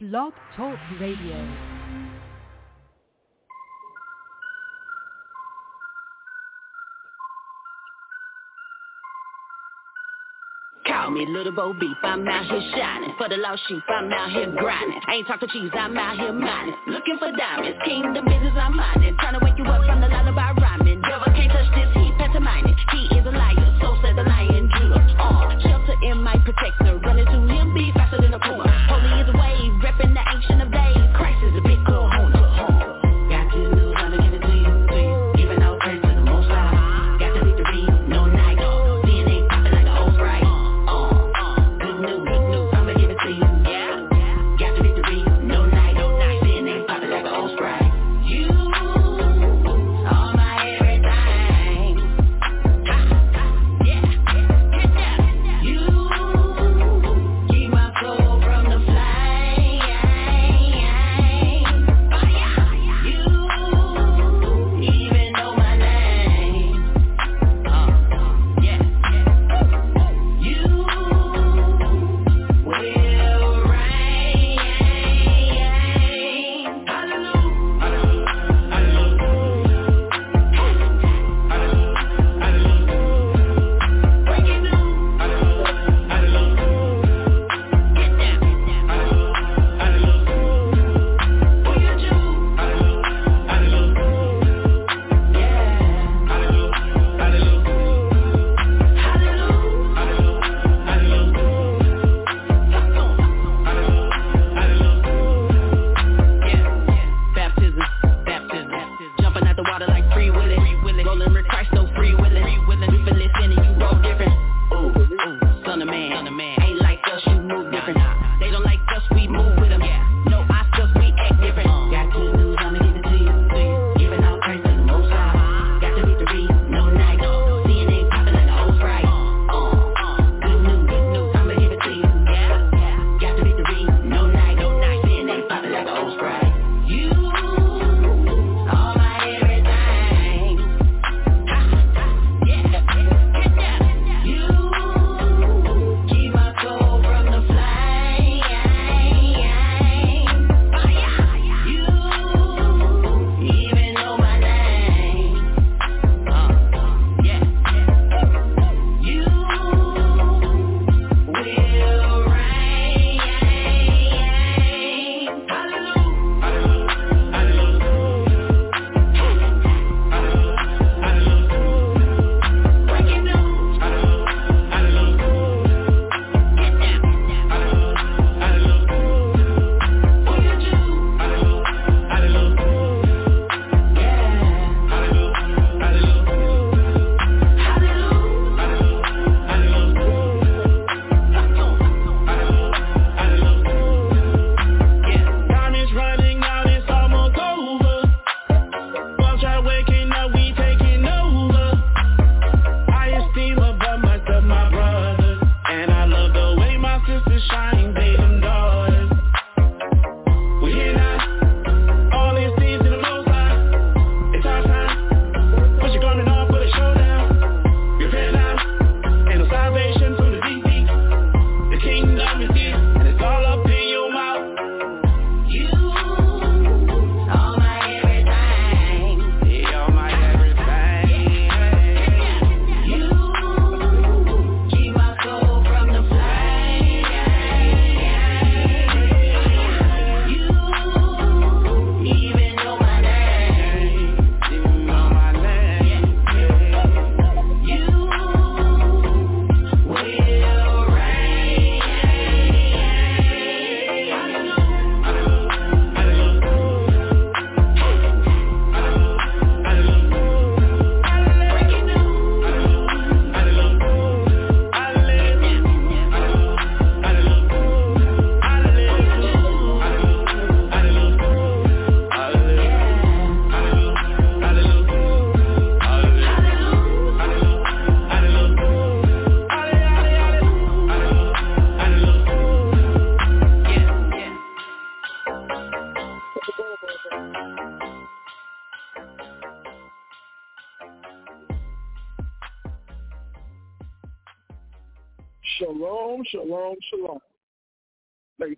Blog Talk Radio. Call me little Bo Beep, I'm out here shining. For the lost sheep, I'm out here grinding. I ain't talking cheese, I'm out here mining. Looking for diamonds, kingdom business, I'm mining. Trying to wake you up from the lullaby rhyming. Devil can't touch this heat, pantomiming. He is a liar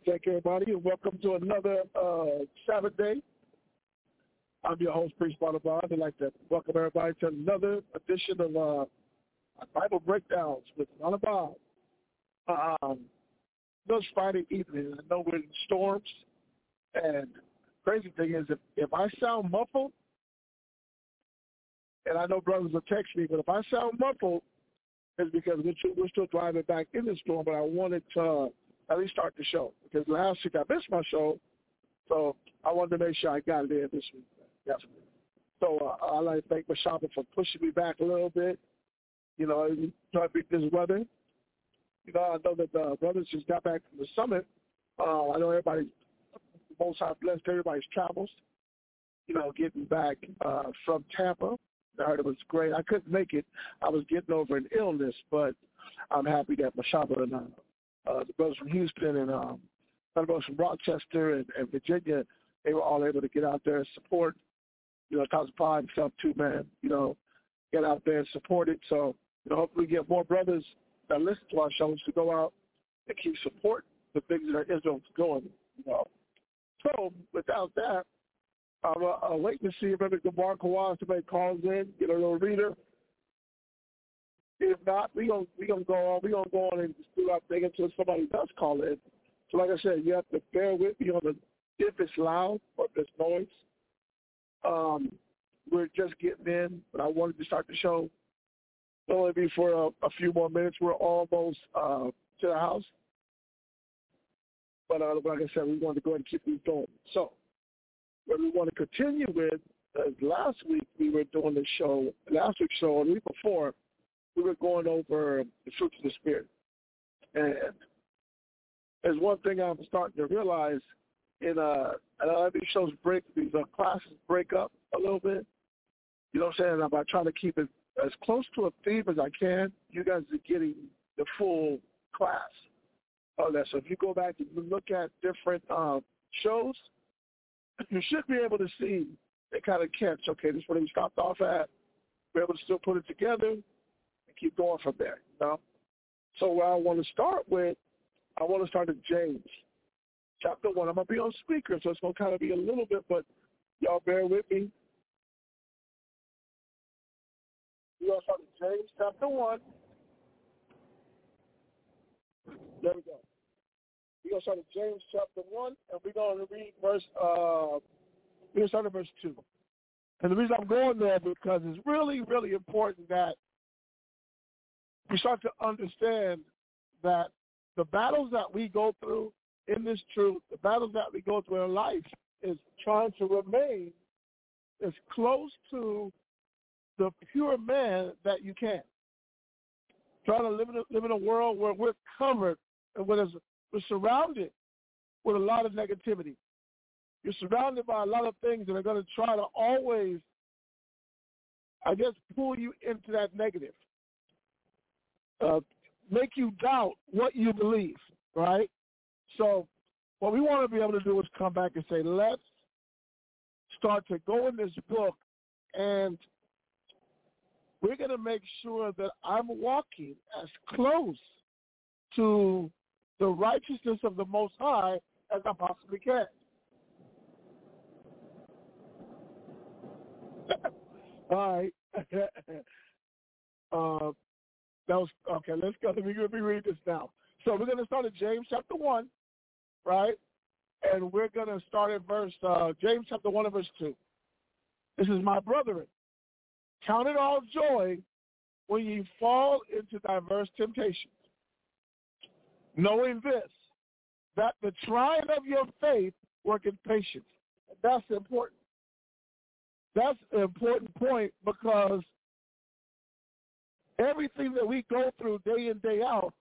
Thank everybody, and welcome to another uh, Sabbath day. I'm your host, Priest Banabad. I'd like to welcome everybody to another edition of uh, Bible Breakdowns with Banabad. Um, this Friday evening, I know we're in storms, and crazy thing is, if, if I sound muffled, and I know brothers will text me, but if I sound muffled, it's because we're still driving back in the storm, but I wanted to at least start the show because last week I missed my show, so I wanted to make sure I got it in this week. Yes. So uh, I'd like to thank Mashaba for pushing me back a little bit. You know, trying to beat this weather. You know, I know that the brothers just got back from the summit. Uh, I know everybody, most high blessed everybody's travels. You know, getting back uh, from Tampa. I heard it was great. I couldn't make it. I was getting over an illness, but I'm happy that Mashaba and uh, uh, the brothers from Houston and um, the brothers from Rochester and, and Virginia, they were all able to get out there and support, you know, Thousand Five stuff too, man. You know, get out there and support it. So, you know, hopefully we get more brothers that listen to our shows to go out and keep support the things that Israel's going, you know. So without that, I'm uh, waiting to see if Brother Gabar Kawhi make calls in, get a little reader, if not, we gonna we gonna go on. We gonna go on and do our thing until somebody does call in. So, like I said, you have to bear with me on the if it's loud or if it's noise. Um, we're just getting in, but I wanted to start the show. It'll only be for a, a few more minutes. We're almost uh, to the house. But uh, like I said, we wanted to go ahead and keep these going. So, what we want to continue with, uh, last week we were doing the show, last week's show, the week before, we were going over the fruits of the spirit, and there's one thing I'm starting to realize in uh, uh these shows break these uh, classes break up a little bit. You know what I'm saying? About trying to keep it as close to a theme as I can. You guys are getting the full class of that. So if you go back and look at different uh, shows, you should be able to see and kind of catch. Okay, this is where we stopped off at. We're able to still put it together keep going from there. You know? So I want to start with, I want to start at James chapter one. I'm gonna be on speaker, so it's gonna kind of be a little bit, but y'all bear with me. We're gonna start at James chapter one. There we go. We're gonna start at James chapter one, and we're gonna read verse. Uh, we're gonna start at verse two. And the reason I'm going there because it's really, really important that we start to understand that the battles that we go through in this truth, the battles that we go through in life is trying to remain as close to the pure man that you can. Trying to live in a, live in a world where we're covered and where we're surrounded with a lot of negativity. You're surrounded by a lot of things that are going to try to always, I guess, pull you into that negative uh, make you doubt what you believe, right? So what we want to be able to do is come back and say, let's start to go in this book and we're going to make sure that I'm walking as close to the righteousness of the Most High as I possibly can. All right. uh, that was okay. Let's go. Let me, let me read this now. So we're going to start at James chapter one, right? And we're going to start at verse uh, James chapter one and verse two. This is my brethren. Count it all joy when ye fall into diverse temptations, knowing this, that the trying of your faith worketh patience. That's important. That's an important point because Everything that we go through day in, day out,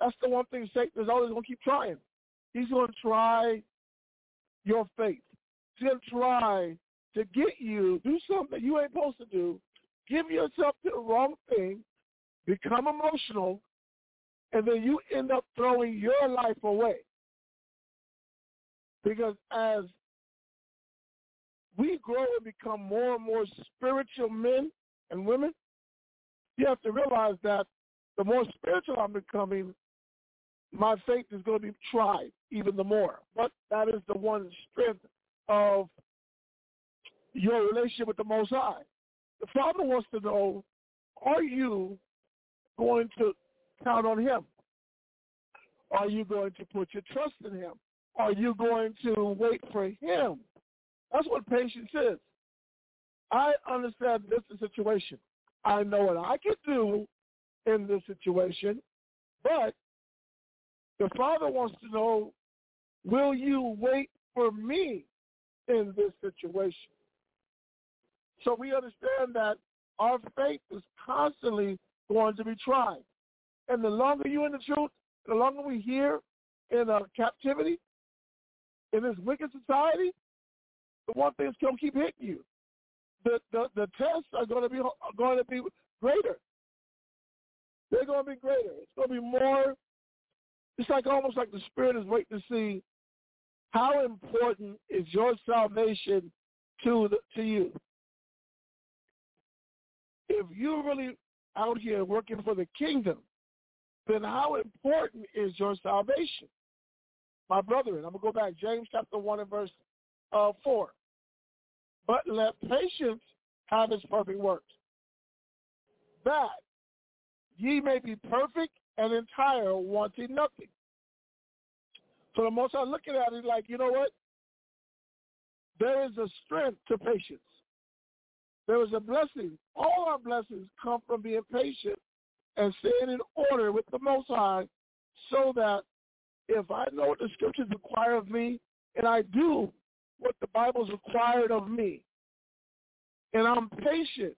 that's the one thing Satan is always going to keep trying. He's going to try your faith. He's going to try to get you do something you ain't supposed to do, give yourself to the wrong thing, become emotional, and then you end up throwing your life away. Because as we grow and become more and more spiritual men and women, you have to realize that the more spiritual I'm becoming, my faith is going to be tried even the more. But that is the one strength of your relationship with the Most High. The Father wants to know, are you going to count on him? Are you going to put your trust in him? Are you going to wait for him? That's what patience is. I understand this situation. I know what I can do in this situation, but the Father wants to know, will you wait for me in this situation? So we understand that our faith is constantly going to be tried. And the longer you're in the truth, the longer we hear in a captivity, in this wicked society, the one thing is going to keep hitting you. The, the, the tests are going to be are going to be greater. They're going to be greater. It's going to be more. It's like almost like the Spirit is waiting to see how important is your salvation to the, to you. If you're really out here working for the kingdom, then how important is your salvation? My brethren, I'm going to go back. James chapter 1 and verse uh, 4. But let patience have its perfect works, that ye may be perfect and entire, wanting nothing. So the most I'm looking at it like, you know what? There is a strength to patience. There is a blessing. All our blessings come from being patient and staying in order with the Most High so that if I know what the scriptures require of me and I do what the Bible's required of me and I'm patient,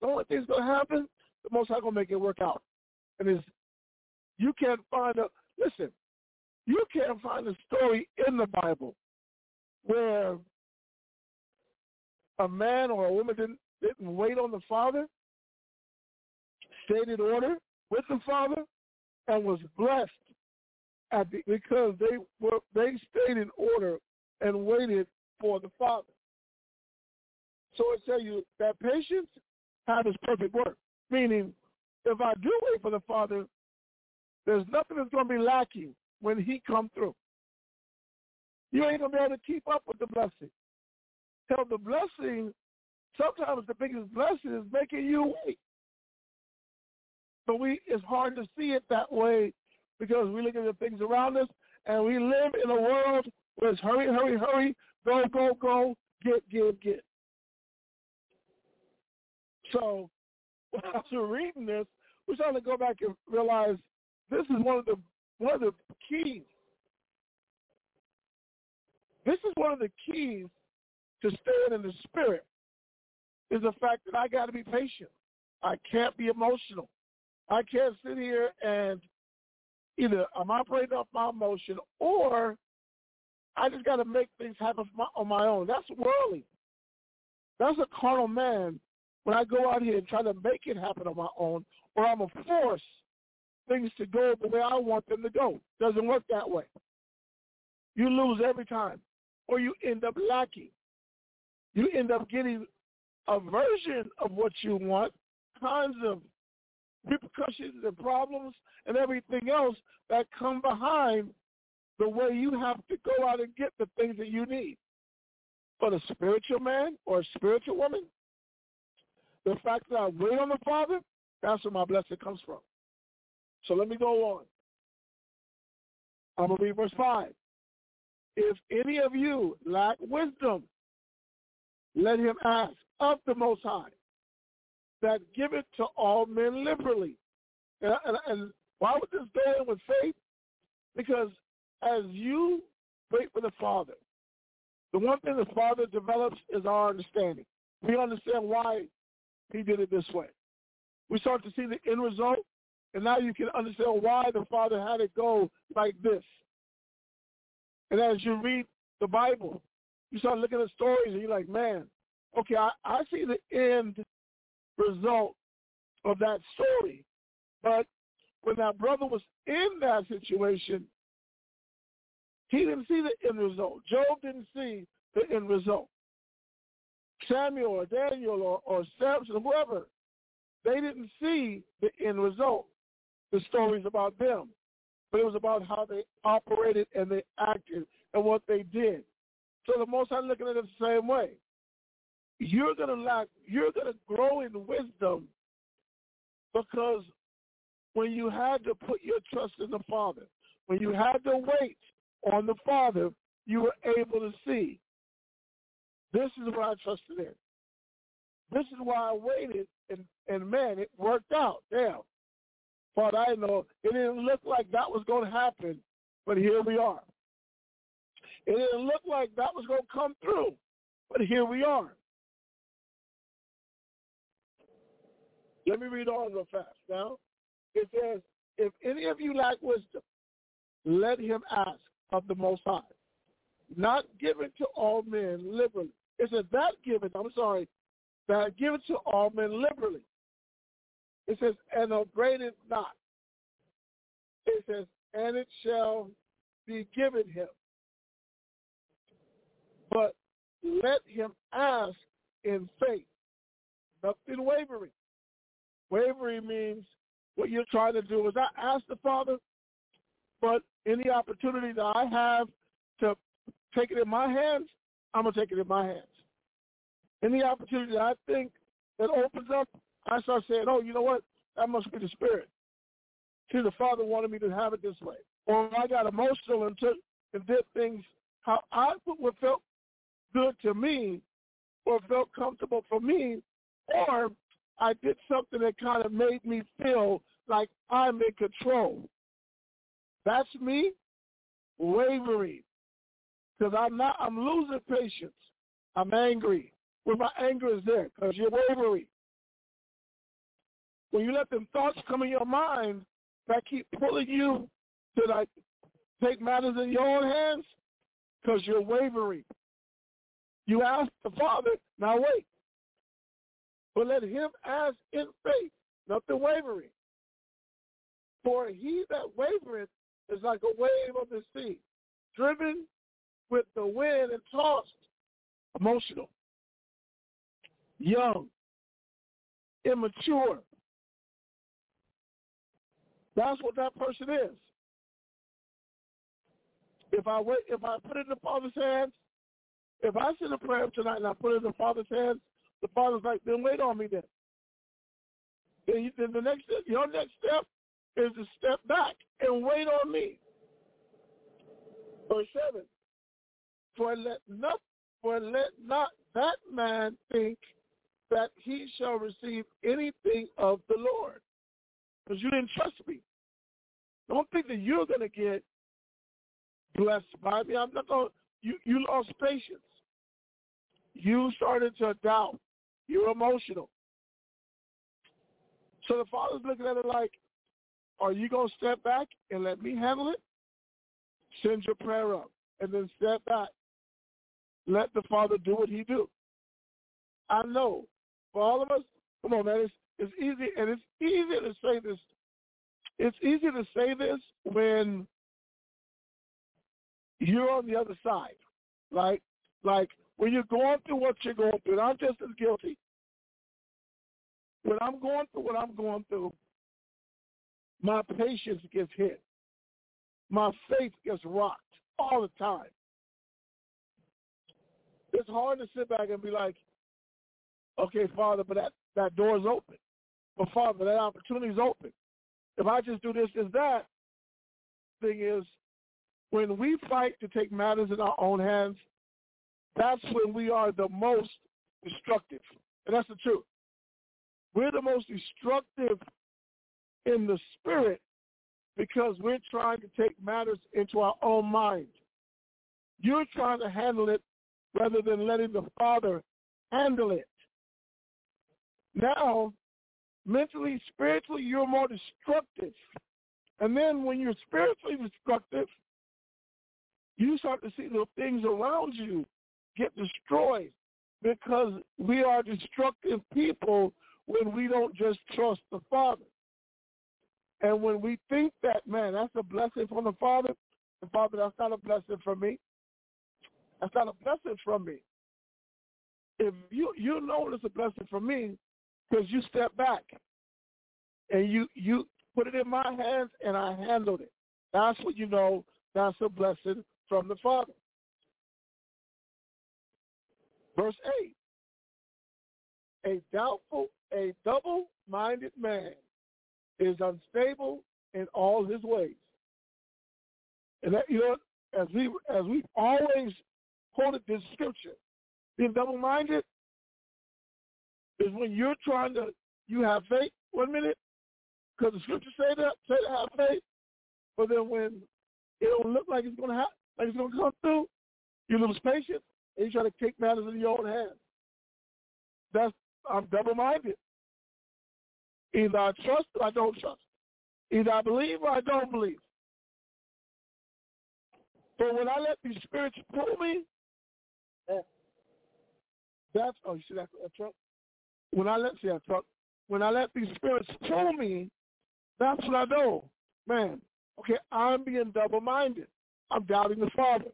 the only thing's going to happen, the Most High going to make it work out. And is you can't find a, listen, you can't find a story in the Bible where a man or a woman didn't, didn't wait on the Father stayed in order with the Father and was blessed at the, because they were they stayed in order and waited for the Father. So I tell you that patience has its perfect work. Meaning, if I do wait for the Father, there's nothing that's going to be lacking when He come through. You ain't going to be able to keep up with the blessing. Tell the blessing, sometimes the biggest blessing is making you wait. But we it's hard to see it that way because we look at the things around us and we live in a world where it's hurry, hurry, hurry, go, go, go, get, get, get. So after reading this, we're trying to go back and realize this is one of the one of the keys. This is one of the keys to staying in the spirit is the fact that I got to be patient. I can't be emotional. I can't sit here and either I'm operating off my emotion or I just got to make things happen on my own. That's worldly. That's a carnal man when I go out here and try to make it happen on my own or I'm a force things to go the way I want them to go. Doesn't work that way. You lose every time or you end up lacking. You end up getting a version of what you want, kinds of repercussions and problems and everything else that come behind the way you have to go out and get the things that you need. But a spiritual man or a spiritual woman, the fact that I wait on the Father, that's where my blessing comes from. So let me go on. I'm going to read verse 5. If any of you lack wisdom, let him ask of the Most High, that give it to all men liberally. And, and, and why would this go in with faith? Because as you wait for the Father, the one thing the Father develops is our understanding. We understand why he did it this way. We start to see the end result, and now you can understand why the Father had it go like this. And as you read the Bible, you start looking at stories, and you're like, man, okay, I, I see the end result of that story. But when that brother was in that situation, he didn't see the end result. Job didn't see the end result. Samuel or Daniel or, or Samson, whoever, they didn't see the end result, the stories about them. but it was about how they operated and they acted and what they did. So the most I'm looking at it the same way. You're gonna lack you're gonna grow in wisdom because when you had to put your trust in the Father, when you had to wait on the Father, you were able to see. This is what I trusted in. This is why I waited, and, and man, it worked out. Damn. But I know it didn't look like that was going to happen, but here we are. It didn't look like that was going to come through, but here we are. Let me read on real fast now. It says, if any of you lack wisdom, let him ask of the Most High, not given to all men liberally. It says that given, I'm sorry, that given to all men liberally. It says, and upbraided not. It says, and it shall be given him. But let him ask in faith, nothing wavering. Wavering means what you're trying to do is I ask the Father, but any opportunity that I have to take it in my hands, I'm going to take it in my hands. Any opportunity that I think that opens up, I start saying, oh, you know what? That must be the Spirit. See, the Father wanted me to have it this way. Or I got emotional and took and did things how I what felt good to me or felt comfortable for me, or I did something that kind of made me feel like I'm in control. That's me wavering because I'm not. I'm losing patience. I'm angry. Well, my anger is there because you're wavering. When you let them thoughts come in your mind that keep pulling you to like take matters in your own hands, because you're wavering. You ask the Father, now wait. But let him ask in faith, nothing wavering. For he that wavereth is like a wave of the sea, driven with the wind and tossed, emotional, young, immature. That's what that person is. If I wait, if I put it in the Father's hands, if I send a prayer tonight and I put it in the Father's hands, the Father's like, then wait on me then. Then, then the next step, your next step is to step back and wait on me. Verse seven. For let not for let not that man think that he shall receive anything of the Lord. Because you didn't trust me. Don't think that you're gonna get blessed by me. I'm not going you you lost patience. You started to doubt. You're emotional. So the father's looking at it like, are you going to step back and let me handle it? Send your prayer up and then step back. Let the father do what he do. I know for all of us, come on, man, it's, it's easy, and it's easy to say this. It's easy to say this when you're on the other side, right? Like when you're going through what you're going through, and I'm just as guilty. When I'm going through what I'm going through, my patience gets hit. My faith gets rocked all the time. It's hard to sit back and be like, okay, Father, but that, that door's open. But Father, that opportunity's open. If I just do this, this, that, thing is, when we fight to take matters in our own hands, that's when we are the most destructive. And that's the truth. We're the most destructive in the spirit because we're trying to take matters into our own mind. You're trying to handle it rather than letting the Father handle it. Now, mentally, spiritually, you're more destructive. And then when you're spiritually destructive, you start to see the things around you get destroyed because we are destructive people when we don't just trust the Father. And when we think that, man, that's a blessing from the Father, the Father, that's not a blessing from me. That's not a blessing from me. If you you know it's a blessing from me, because you step back and you you put it in my hands and I handled it. That's what you know. That's a blessing from the Father. Verse 8. A doubtful, a double-minded man is unstable in all his ways. And that, you know, as we as we've always quoted this scripture, being double-minded is when you're trying to you have faith one minute because the scripture say that say to have faith, but then when it don't look like it's gonna happen, like it's gonna come through, you lose patience and you try to take matters in your own hands. That's I'm double-minded. Either I trust or I don't trust. Either I believe or I don't believe. But when I let these spirits pull me, that's oh you see that, that truck? When I let see that truck, when I let these spirits pull me, that's what I know. Man, okay, I'm being double-minded. I'm doubting the Father.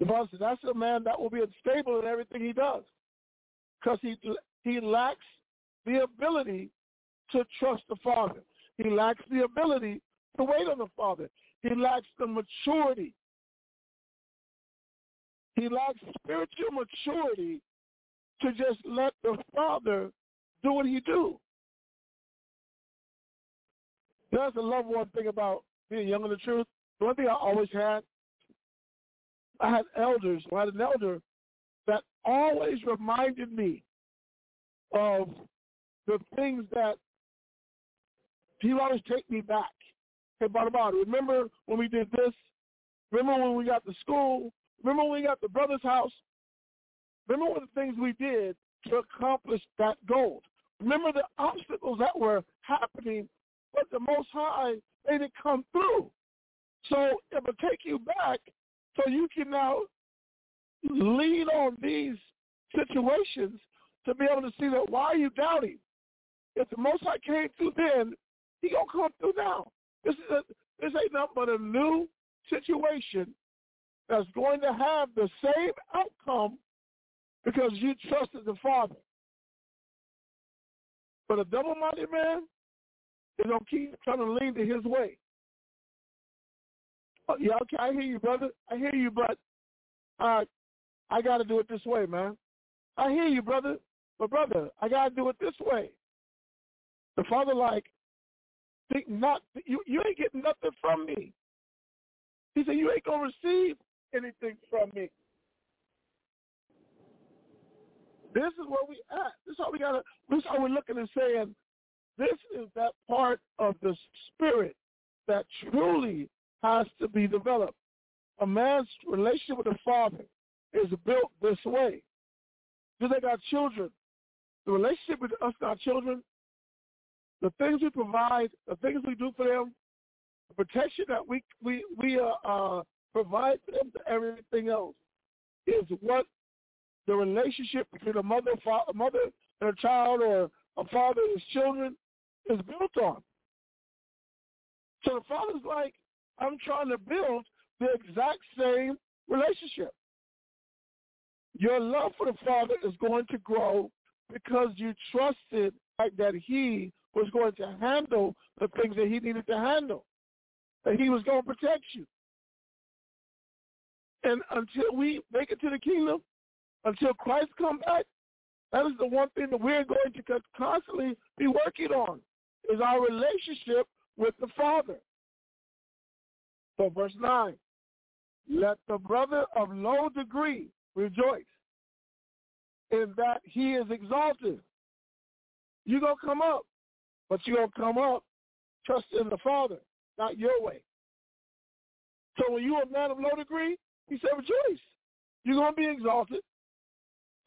The Bible says that's a man that will be unstable in everything he does because he he lacks the ability to trust the Father. He lacks the ability to wait on the Father. He lacks the maturity. He lacks spiritual maturity to just let the Father do what he do. That's the love one thing about being young in the truth. The one thing I always had, I had elders, I had an elder that always reminded me of the things that he would always take me back. Hey, Barnabas, remember when we did this? Remember when we got to school? Remember when we got the brother's house? Remember what the things we did to accomplish that goal? Remember the obstacles that were happening, but the Most High made it come through. So it will take you back so you can now lean on these situations to be able to see that why are you doubting? If the Most High came through then, he gonna come through now. This is a, this ain't nothing but a new situation that's going to have the same outcome because you trusted the Father. But a double-minded man is gonna keep trying to lean to his way. Oh, yeah, okay, I hear you, brother. I hear you, but uh, I got to do it this way, man. I hear you, brother. But brother, I got to do it this way. The father like, think not you you ain't getting nothing from me. He said you ain't gonna receive anything from me. This is where we at. This is how we gotta this is how we're looking and saying, this is that part of the spirit that truly has to be developed. A man's relationship with the father is built this way. Do they got children? The relationship with us our children the things we provide, the things we do for them, the protection that we we we uh, uh, provide for them, to everything else is what the relationship between a mother, mother and a child, or a father and his children is built on. So the father's like, I'm trying to build the exact same relationship. Your love for the father is going to grow because you trusted that he was going to handle the things that he needed to handle, that he was going to protect you. And until we make it to the kingdom, until Christ come back, that is the one thing that we're going to constantly be working on, is our relationship with the Father. So verse 9, let the brother of low degree rejoice in that he is exalted. You're going to come up. But you're going to come up trusting in the Father, not your way. So when you're a man of low degree, he said, rejoice. You're going to be exalted.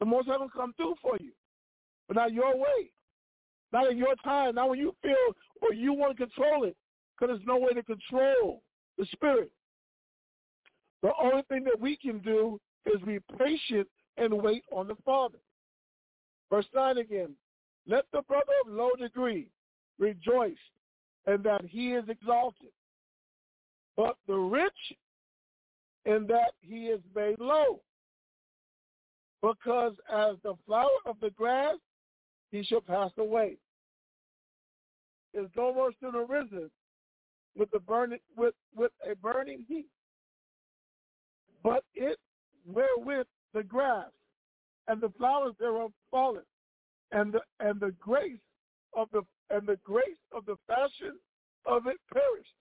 The Most High will come through for you. But not your way. Not in your time. Not when you feel or you want to control it. Because there's no way to control the Spirit. The only thing that we can do is be patient and wait on the Father. Verse 9 again. Let the brother of low degree rejoice in that he is exalted. But the rich in that he is made low. Because as the flower of the grass, he shall pass away. Is no more soon arisen with the burning with with a burning heat, but it wherewith the grass and the flowers thereof fallen, and the and the grace of the and the grace of the fashion of it perished.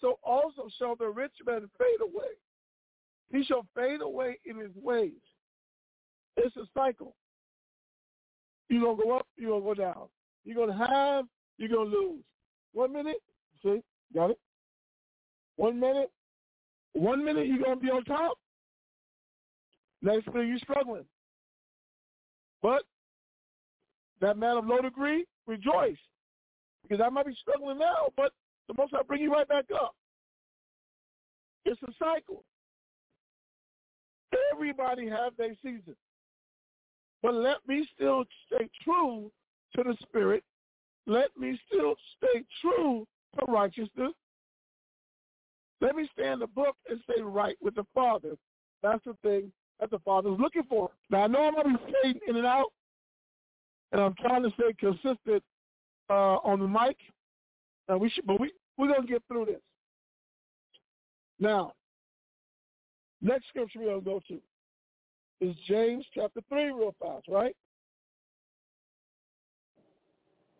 So also shall the rich man fade away. He shall fade away in his ways. It's a cycle. You're gonna go up, you're gonna go down. You're gonna have, you're gonna lose. One minute, see, got it? One minute, one minute you're gonna be on top. Next minute you're struggling. But that man of low degree, rejoice. Because I might be struggling now, but the most I bring you right back up. It's a cycle. Everybody have their season. But let me still stay true to the spirit. Let me still stay true to righteousness. Let me stay in the book and stay right with the Father. That's the thing that the Father's looking for. Now I know I'm gonna be fading in and out, and I'm trying to stay consistent uh, on the mic. And we should, but we we're gonna get through this. Now, next scripture we're gonna go to is James chapter three, real fast, right?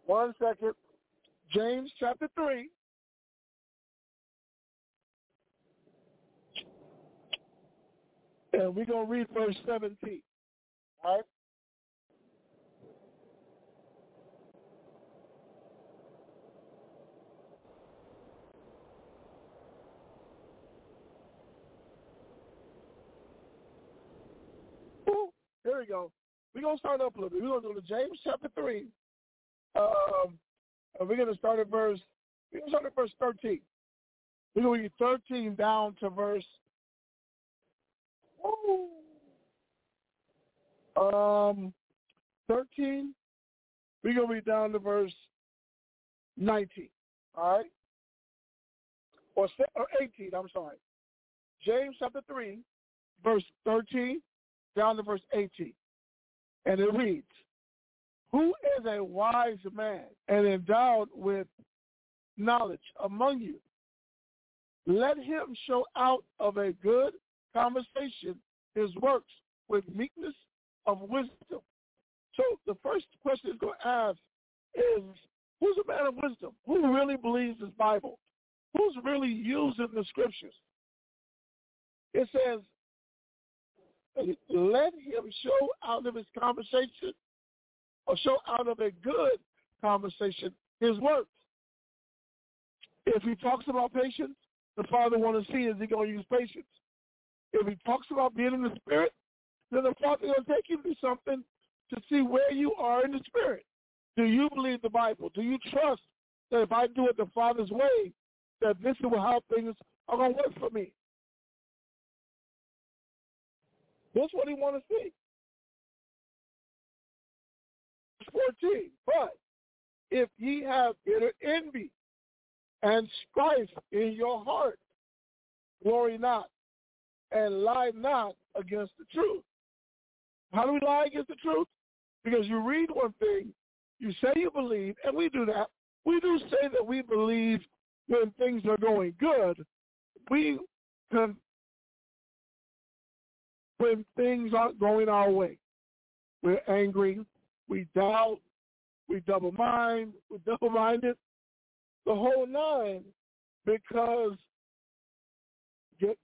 One second. James chapter three. And we're going to read verse 17. All right? Here we go. We're going to start up a little bit. We're going to go to James chapter 3. Um, and we're going to start at verse, we're going to start at verse 13. We're going to read 13 down to verse, um, 13. We're going to read down to verse 19. All right? Or, or 18, I'm sorry. James chapter 3, verse 13 down to verse 18. And it reads, Who is a wise man and endowed with knowledge among you? Let him show out of a good conversation his works with meekness of wisdom. So the first question is going to ask is, who's a man of wisdom? Who really believes his Bible? Who's really using the scriptures? It says, let him show out of his conversation or show out of a good conversation his works. If he talks about patience, the Father wants to see is he going to use patience. If he talks about being in the Spirit, then the Father going to take you to something to see where you are in the Spirit. Do you believe the Bible? Do you trust that if I do it the Father's way, that this is how things are going to work for me? That's what he want to see. 14. But if ye have bitter envy and strife in your heart, glory not and lie not against the truth. How do we lie against the truth? Because you read one thing, you say you believe, and we do that. We do say that we believe when things are going good. We can when things aren't going our way. We're angry, we doubt, we double mind, we double minded, the whole nine, because get,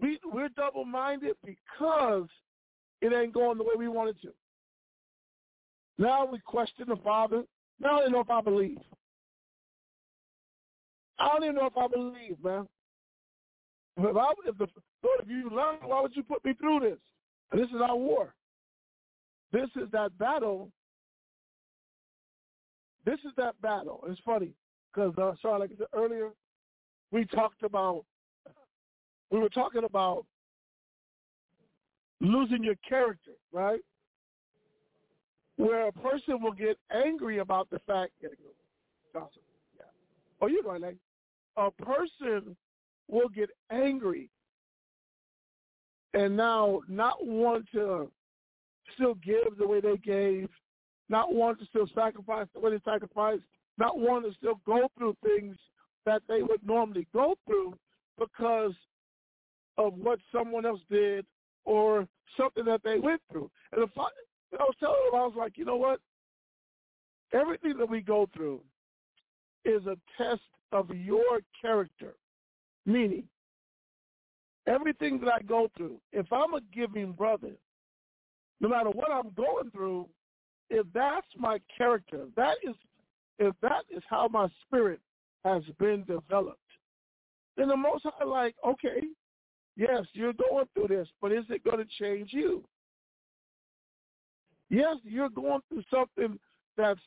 we we're double minded because it ain't going the way we want it to. Now we question the Father. Now I don't know if I believe. I don't even know if I believe, man. If, I, if the Lord, if you learn, why would you put me through this? This is our war. This is that battle. This is that battle. It's funny because, uh, sorry, like I said earlier, we talked about, we were talking about losing your character, right? Where a person will get angry about the fact, gossip, yeah. Oh, you're going like, a person will get angry and now not want to still give the way they gave, not want to still sacrifice the way they sacrificed, not want to still go through things that they would normally go through because of what someone else did or something that they went through. And if I, I was telling them, I was like, you know what? Everything that we go through is a test of your character. Meaning, everything that I go through, if I'm a giving brother, no matter what I'm going through, if that's my character, that is if that is how my spirit has been developed, then the most high like, okay, yes, you're going through this, but is it going to change you? Yes, you're going through something that's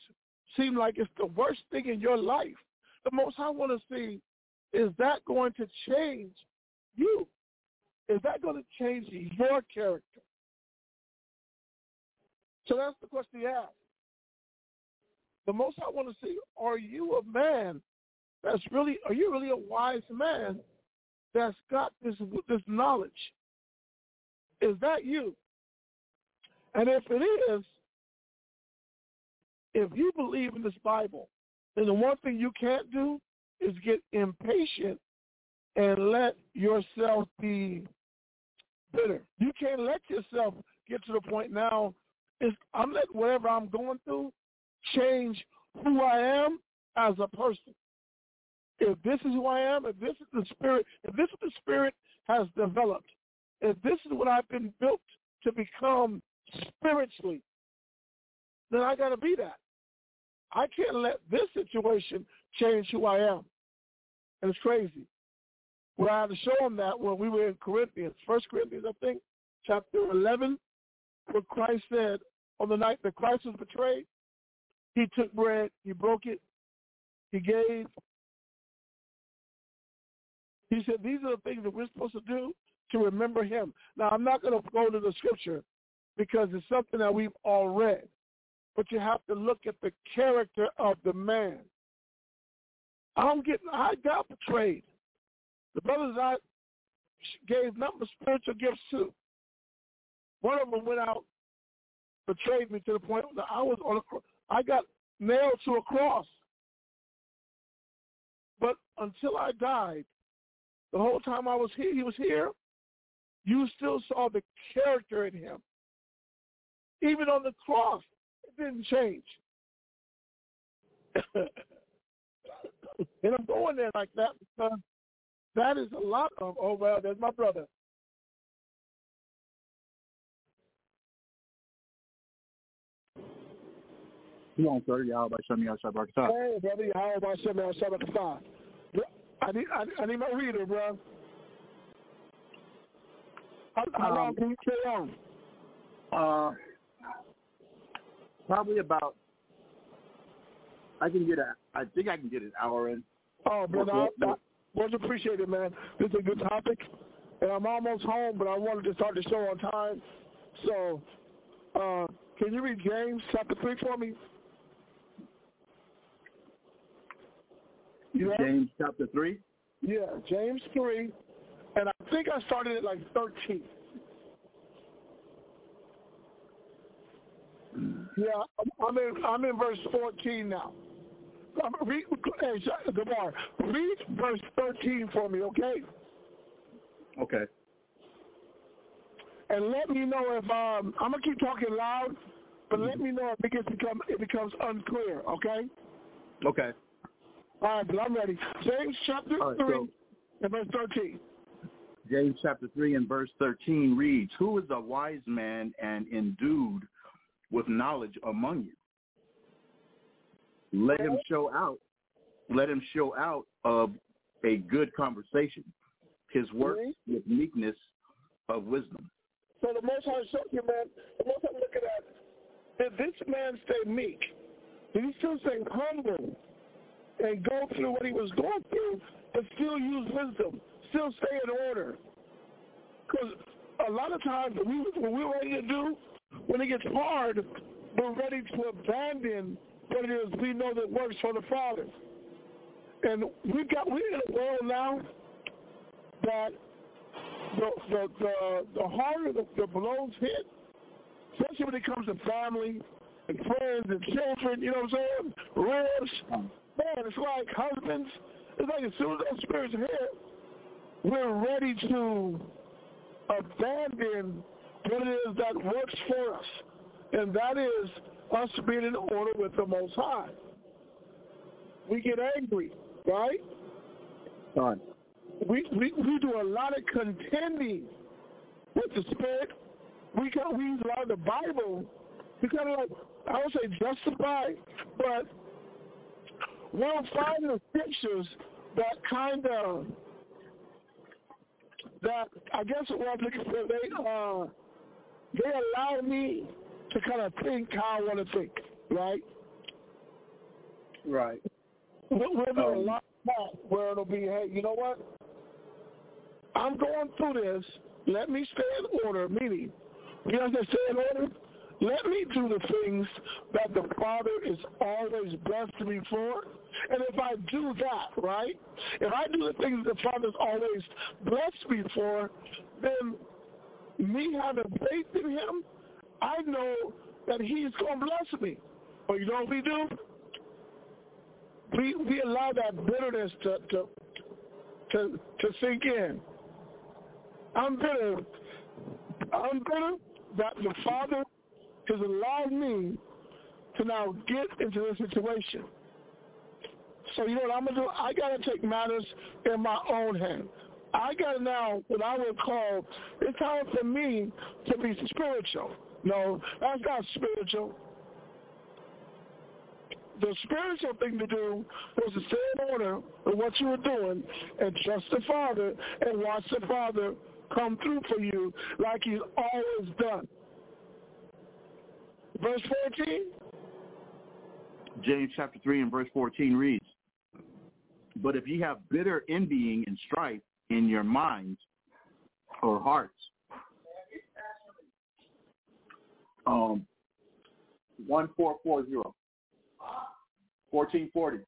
seemed like it's the worst thing in your life. The most I want to see is that going to change you? Is that going to change your character? So that's the question he asked. The most I want to see, are you a man that's really, are you really a wise man that's got this this knowledge? Is that you? And if it is, if you believe in this Bible, then the one thing you can't do is get impatient and let yourself be bitter. You can't let yourself get to the point now is I'm letting whatever I'm going through change who I am as a person. If this is who I am, if this is the spirit, if this is the spirit has developed, if this is what I've been built to become spiritually, then I got to be that. I can't let this situation change who I am. And it's crazy. Well, I had to show them that when we were in Corinthians, First Corinthians, I think, chapter 11, what Christ said on the night that Christ was betrayed, he took bread, he broke it, he gave. He said, these are the things that we're supposed to do to remember him. Now, I'm not going to go to the scripture because it's something that we've all read, but you have to look at the character of the man. I'm getting, I got betrayed. The brothers I gave nothing spiritual gifts to. One of them went out, betrayed me to the point that I was on a, I got nailed to a cross. But until I died, the whole time I was here, he was here, you still saw the character in him. Even on the cross, it didn't change. and I'm going there like that because that is a lot of, oh, well, there's my brother. Come on, sir. Y'all by Shemi outside Arkansas. Hey, brother. Y'all by Shemi outside Arkansas. I need, I, I need my reader, bro. How, how long can you stay on? Uh, probably about. I can get a. I think I can get an hour in. Oh, brother, I, I, much appreciated, man. This is a good topic, and I'm almost home, but I wanted to start the show on time. So, uh, can you read James chapter three for me? James chapter 3? Yeah, James 3. And I think I started at like 13. Yeah, I'm in, I'm in verse 14 now. Read, hey, Demar, read verse 13 for me, okay? Okay. And let me know if um, I'm gonna keep talking loud, but let me know if it gets become it becomes unclear, okay? Okay. All right, but I'm ready. James chapter right, 3 so and verse 13. James chapter 3 and verse 13 reads, Who is a wise man and endued with knowledge among you? Let him show out. Let him show out of a good conversation, his works mm-hmm. with meekness of wisdom. So the most High show you, man, the most I'm looking at, did this man stay meek? Did he still stay humble? and go through what he was going through, but still use wisdom, still stay in order. Because a lot of times when, we, what we're ready to do, when it gets hard, we're ready to abandon what it is we know that works for the Father. And we've got we're in a world now that the the the, the harder the, the blows hit, especially when it comes to family and friends and children, you know what I'm saying? Ribs, man, it's like husbands it's like as soon as that spirit's here, we're ready to abandon what it is that works for us. And that is us being in order with the Most High. We get angry, right? Right. We, we, we do a lot of contending with the Spirit. We, we use a lot of the Bible. We kind of like, I would say justify, but we'll find the scriptures that kind of that I guess what I'm looking for they uh they allow me to kind of think how I want to think, right? Right. We're doing um, a lot where it'll be, hey, you know what? I'm going through this. Let me stay in order. Meaning, you in order. Let me do the things that the Father is always blessed me for. And if I do that, right, if I do the things the Father's always blessed me for, then me having faith in him, I know that he's going to bless me. But you know what we do? We, we allow that bitterness to, to, to, to sink in. I'm bitter. I'm bitter that the Father has allowed me to now get into this situation. So you know what I'm gonna do? I gotta take matters in my own hand. I gotta now what I would call it's time for me to be spiritual. No, that's not spiritual. The spiritual thing to do was to stay in order with what you were doing and trust the Father and watch the Father come through for you like he's always done. Verse 14? James chapter 3 and verse 14 reads, But if ye have bitter envying and strife in your minds or hearts, um, 1440, 1440.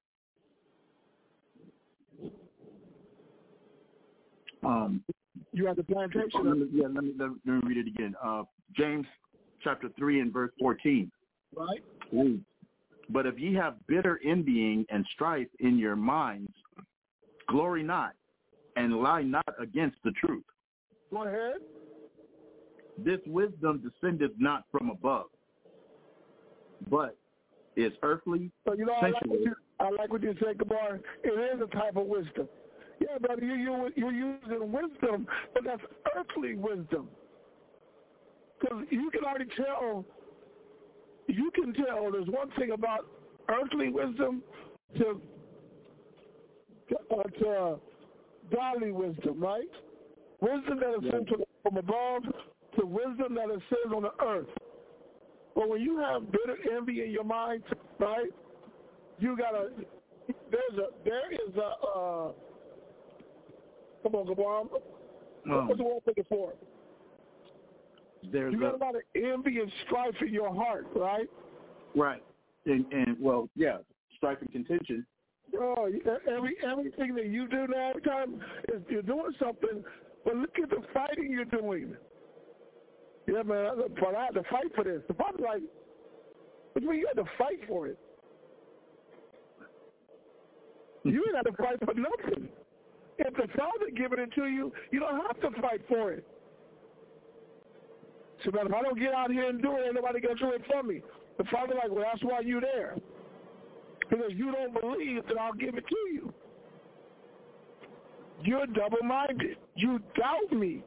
Um, you have the plantation. Let me, yeah, let me, let me read it again. Uh, James chapter 3 and verse 14. Right. But if ye have bitter envying and strife in your minds, glory not, and lie not against the truth. Go ahead. This wisdom descendeth not from above, but is earthly, so, you know, I like, you, I like what you said, Gabar. It is a type of wisdom. Yeah, brother, you, you, you're using wisdom, but that's earthly wisdom. Because you can already tell, you can tell there's one thing about earthly wisdom to, to, uh, to godly wisdom, right? Wisdom that is yeah. sent from above to wisdom that is sent on the earth. But when you have bitter envy in your mind, right, you gotta, there's a, there is a, uh, come on, Gabam. What's the word looking for? There's you got a, a lot of envy and strife in your heart, right? Right. And, and well, yeah, strife and contention. Oh, every everything that you do now, every time is you're doing something, but look at the fighting you're doing. Yeah, man, but I had to fight for this. The father's like, what do you mean you had to fight for it? You ain't had to fight for nothing. If the father giving it to you, you don't have to fight for it. So, man, if I don't get out here and do it, ain't nobody gonna do it for me. The father like, well, that's why you there. Because you don't believe that I'll give it to you. You're double-minded. You doubt me.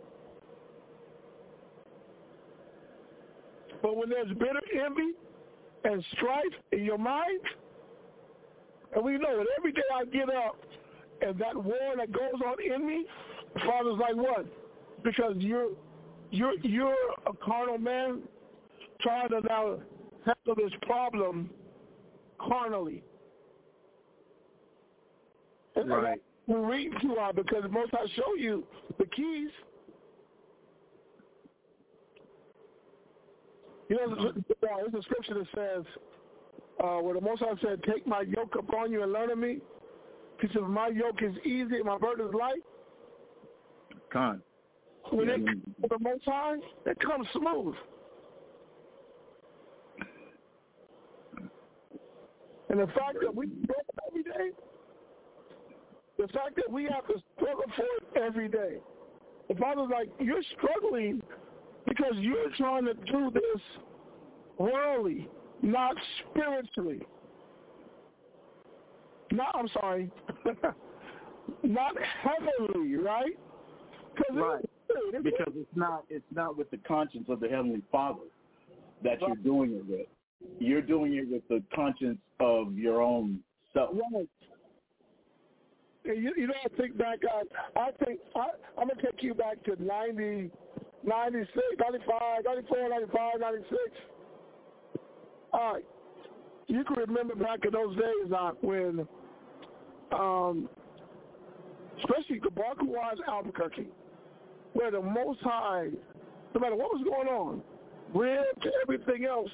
But when there's bitter envy and strife in your mind, and we know that every day I get up and that war that goes on in me, Father's like, what? Because you're you're you're a carnal man trying to now handle this problem carnally. And right. We read to our because most I show you the keys. You know, there's a scripture that says, uh, where the Most High said, "Take my yoke upon you and learn of me, because my yoke is easy and my burden is light." Con. When yeah, it comes to the Most High, it comes smooth. And the fact that we go every day, The fact that we have to struggle for it every day. The Father's like, you're struggling because you're trying to do this worldly, not spiritually. Not, I'm sorry, not heavenly, right? Right. because it's not it's not with the conscience of the heavenly Father that you're doing it with. You're doing it with the conscience of your own self. Right. You, you know, I think back. I, I think I, I'm gonna take you back to 90, 96, 95, 94, 95, 96. All right. You can remember back in those days, when, um, especially Kabarka was Albuquerque, where the Most High, no matter what was going on, to everything else,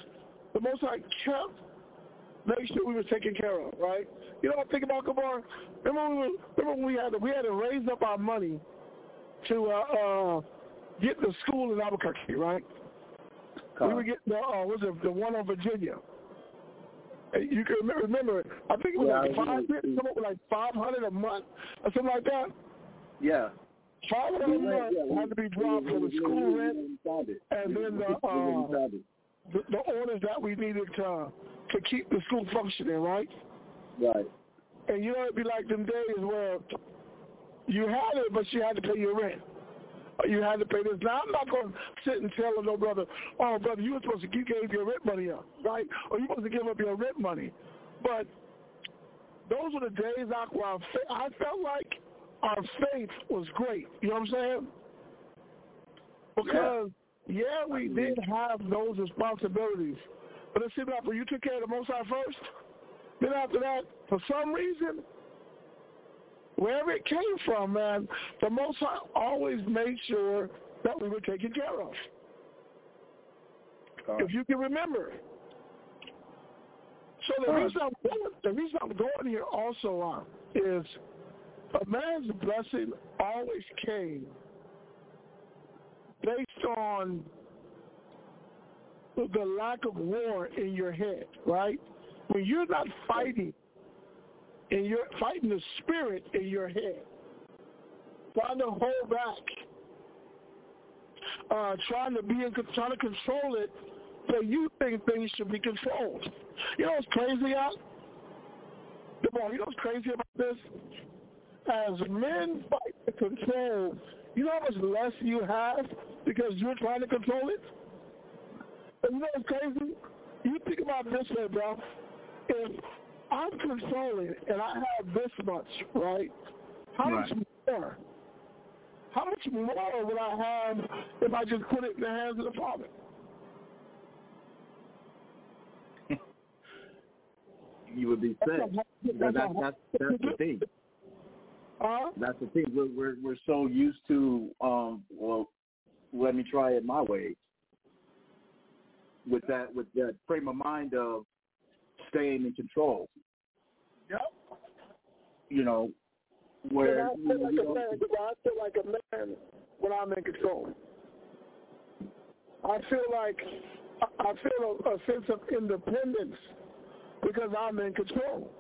the Most High kept make sure we were taken care of, right? You know what I think about Kabar? Remember when we, remember when we had to, we had to raise up our money to uh, uh, get the school in Albuquerque, right? We would get the uh, was it the one on Virginia. You can remember, remember I think it was Yeah, like five, remember. come up with like five hundred a month or something like that. Yeah. Five hundred a month had to be dropped for the school rent and then the uh, the, the orders that we needed to to keep the school functioning, right? Right. And you know, it'd be like them days where you had it, but you had to pay your rent. You had to pay this. Now, I'm not going to sit and tell no brother, oh, brother, you were supposed to, you gave your rent money up, right? Or you were supposed to give up your rent money. But those were the days I, where I felt like our faith was great. You know what I'm saying? Because, yeah, we did have those responsibilities. But it seemed like when you took care of the Most High first, then after that, for some reason, wherever it came from, man, the Most High always made sure that we were taken care of. If you can remember. So the reason I'm going, the reason I'm going here also on is a man's blessing always came based on the lack of war in your head, right? When you're not fighting and you're fighting the spirit in your head, trying to hold back, uh, trying to be in, trying to control it, so you think things should be controlled. You know what's crazy, Al? Come on, you know what's crazy about this? As men fight to control, you know how much less you have because you're trying to control it? And you know what's crazy? You think about this way, bro. If I'm controlling and I have this much, right? How much more? How much more would I have if I just put it in the hands of the Father? You would be sick. But that's that's that's the thing. Huh? That's the thing. We're we're we're so used to um well let me try it my way. With that with that frame of mind of staying in control. Yep. You know, where I feel like you a man. I feel like a man when I'm in control. I feel like I feel a, a sense of independence because I'm in control.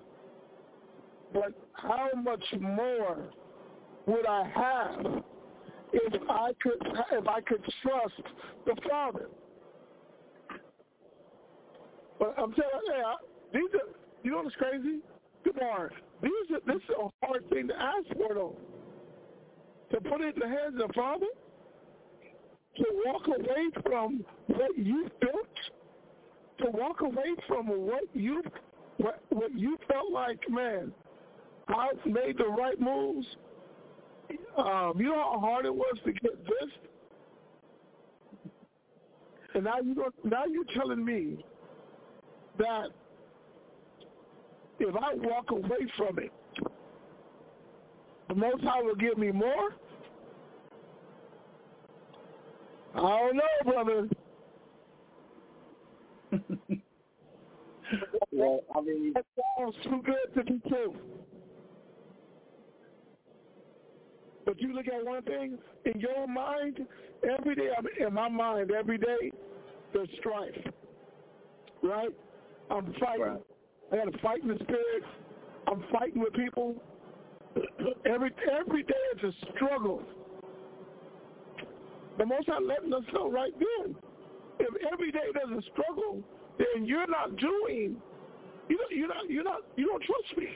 But how much more would I have if I could if I could trust the Father? But I'm telling you, I- these are you know what's crazy? These are this is a hard thing to ask for though. To put it in the hands of the Father, to walk away from what you built, to walk away from what you what what you felt like, man, I've made the right moves. Um, you know how hard it was to get this, and now you now you're telling me that if I walk away from it, the Most High will give me more. I don't know, brother. well, I mean That sounds too good to be true. But you look at one thing in your mind every day. In my mind every day, there's strife. Right? I'm fighting. Right. I got to fight in the spirit. I'm fighting with people. Every every day it's a struggle. The Most High letting us know right then. If every day there's a struggle, then you're not doing. You don't, you're not. You're not. You don't trust me.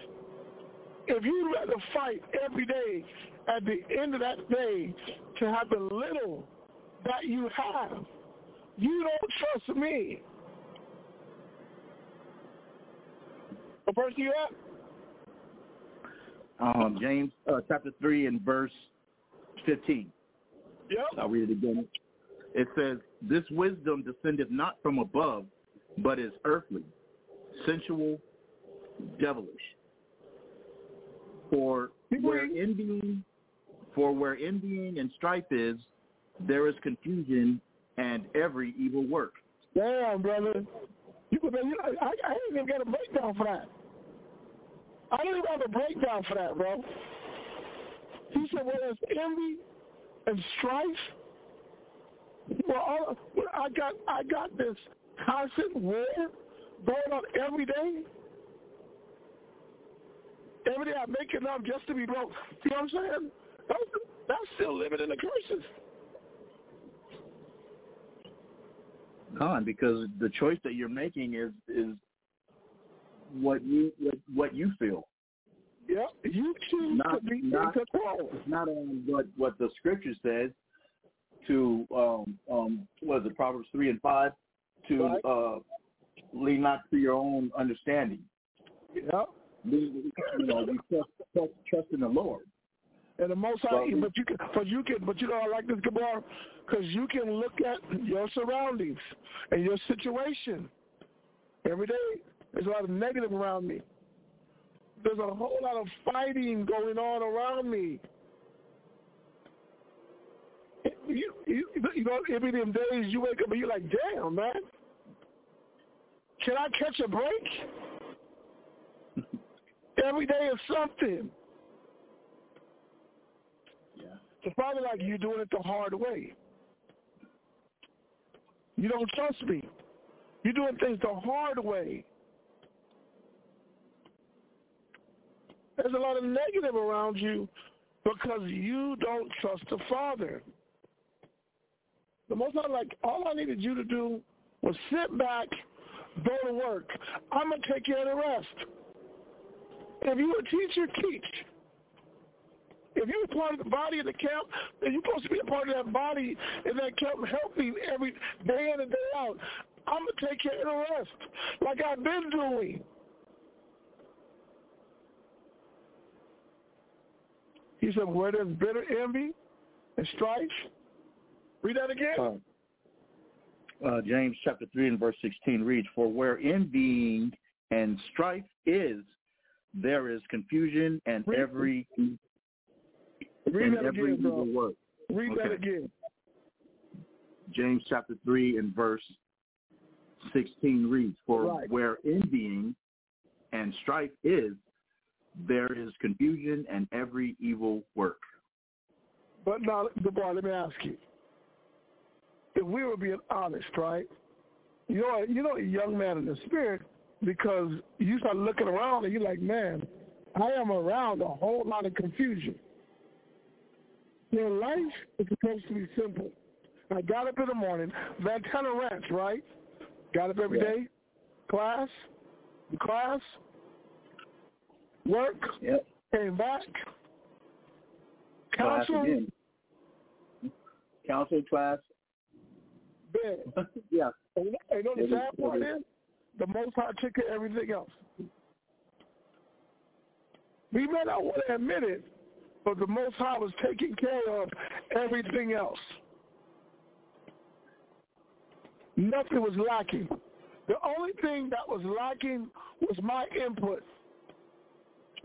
If you let rather fight every day, at the end of that day, to have the little that you have, you don't trust me. What verse you at? Um, James uh, chapter 3 and verse 15. Yep. I'll read it again. It says, This wisdom descendeth not from above, but is earthly, sensual, devilish. For where envying, for where envying and strife is, there is confusion and every evil work. Damn, brother. You, you know, I, I didn't even get a breakdown for that. I don't even have a breakdown for that, bro. He said, well, there's envy and strife. Well, all, well, I got I got this constant war going on every day. Every day I'm making up just to be broke. You know what I'm saying? That's, that's still living in the curses. Con, because the choice that you're making is is what you what, what you feel. Yeah, you choose not, to be not. Not on what what the scripture says to um um what is it Proverbs three and five to right. uh lean not to your own understanding. Yeah. You know, you trust, trust, trust in the Lord. And the most high, but you can, but you can, but you know, I like this Gabar, because you can look at your surroundings and your situation every day. There's a lot of negative around me. There's a whole lot of fighting going on around me. You, you, you know, every them days you wake up and you're like, damn, man, can I catch a break? every day is something. Yeah. It's probably like you're doing it the hard way. You don't trust me. You're doing things the hard way. There's a lot of negative around you because you don't trust the Father. The most I like, all I needed you to do was sit back, go to work. I'm going to take care of the rest. If you're a teacher, teach. If you're part of the body of the camp, then you're supposed to be a part of that body in that camp helping every day in and day out. I'm going to take care of the rest like I've been doing. He said, where there's bitter envy and strife. Read that again. Uh, James chapter 3 and verse 16 reads, For where envying and strife is, there is confusion and Read, every read and every again, evil work. Read Okay. that again. James chapter 3 and verse 16 reads, For Right. where envying and strife is, there is confusion and every evil work. But now, boy, let me ask you. If we were being honest, right? You're, you know a young man in the spirit because you start looking around and you're like, man, I am around a whole lot of confusion. Your life is supposed to be simple. I got up in the morning, Van Tanner Ranch, right? Got up every Yeah. day, class, class, work, Yep. came back, Class counsel, again. Council class. bed. yeah. And you know, and you know It the is- sad part is. is, the Most High took care of everything else. We may not want to admit it, but the Most High was taking care of everything else. Nothing was lacking. The only thing that was lacking was my input,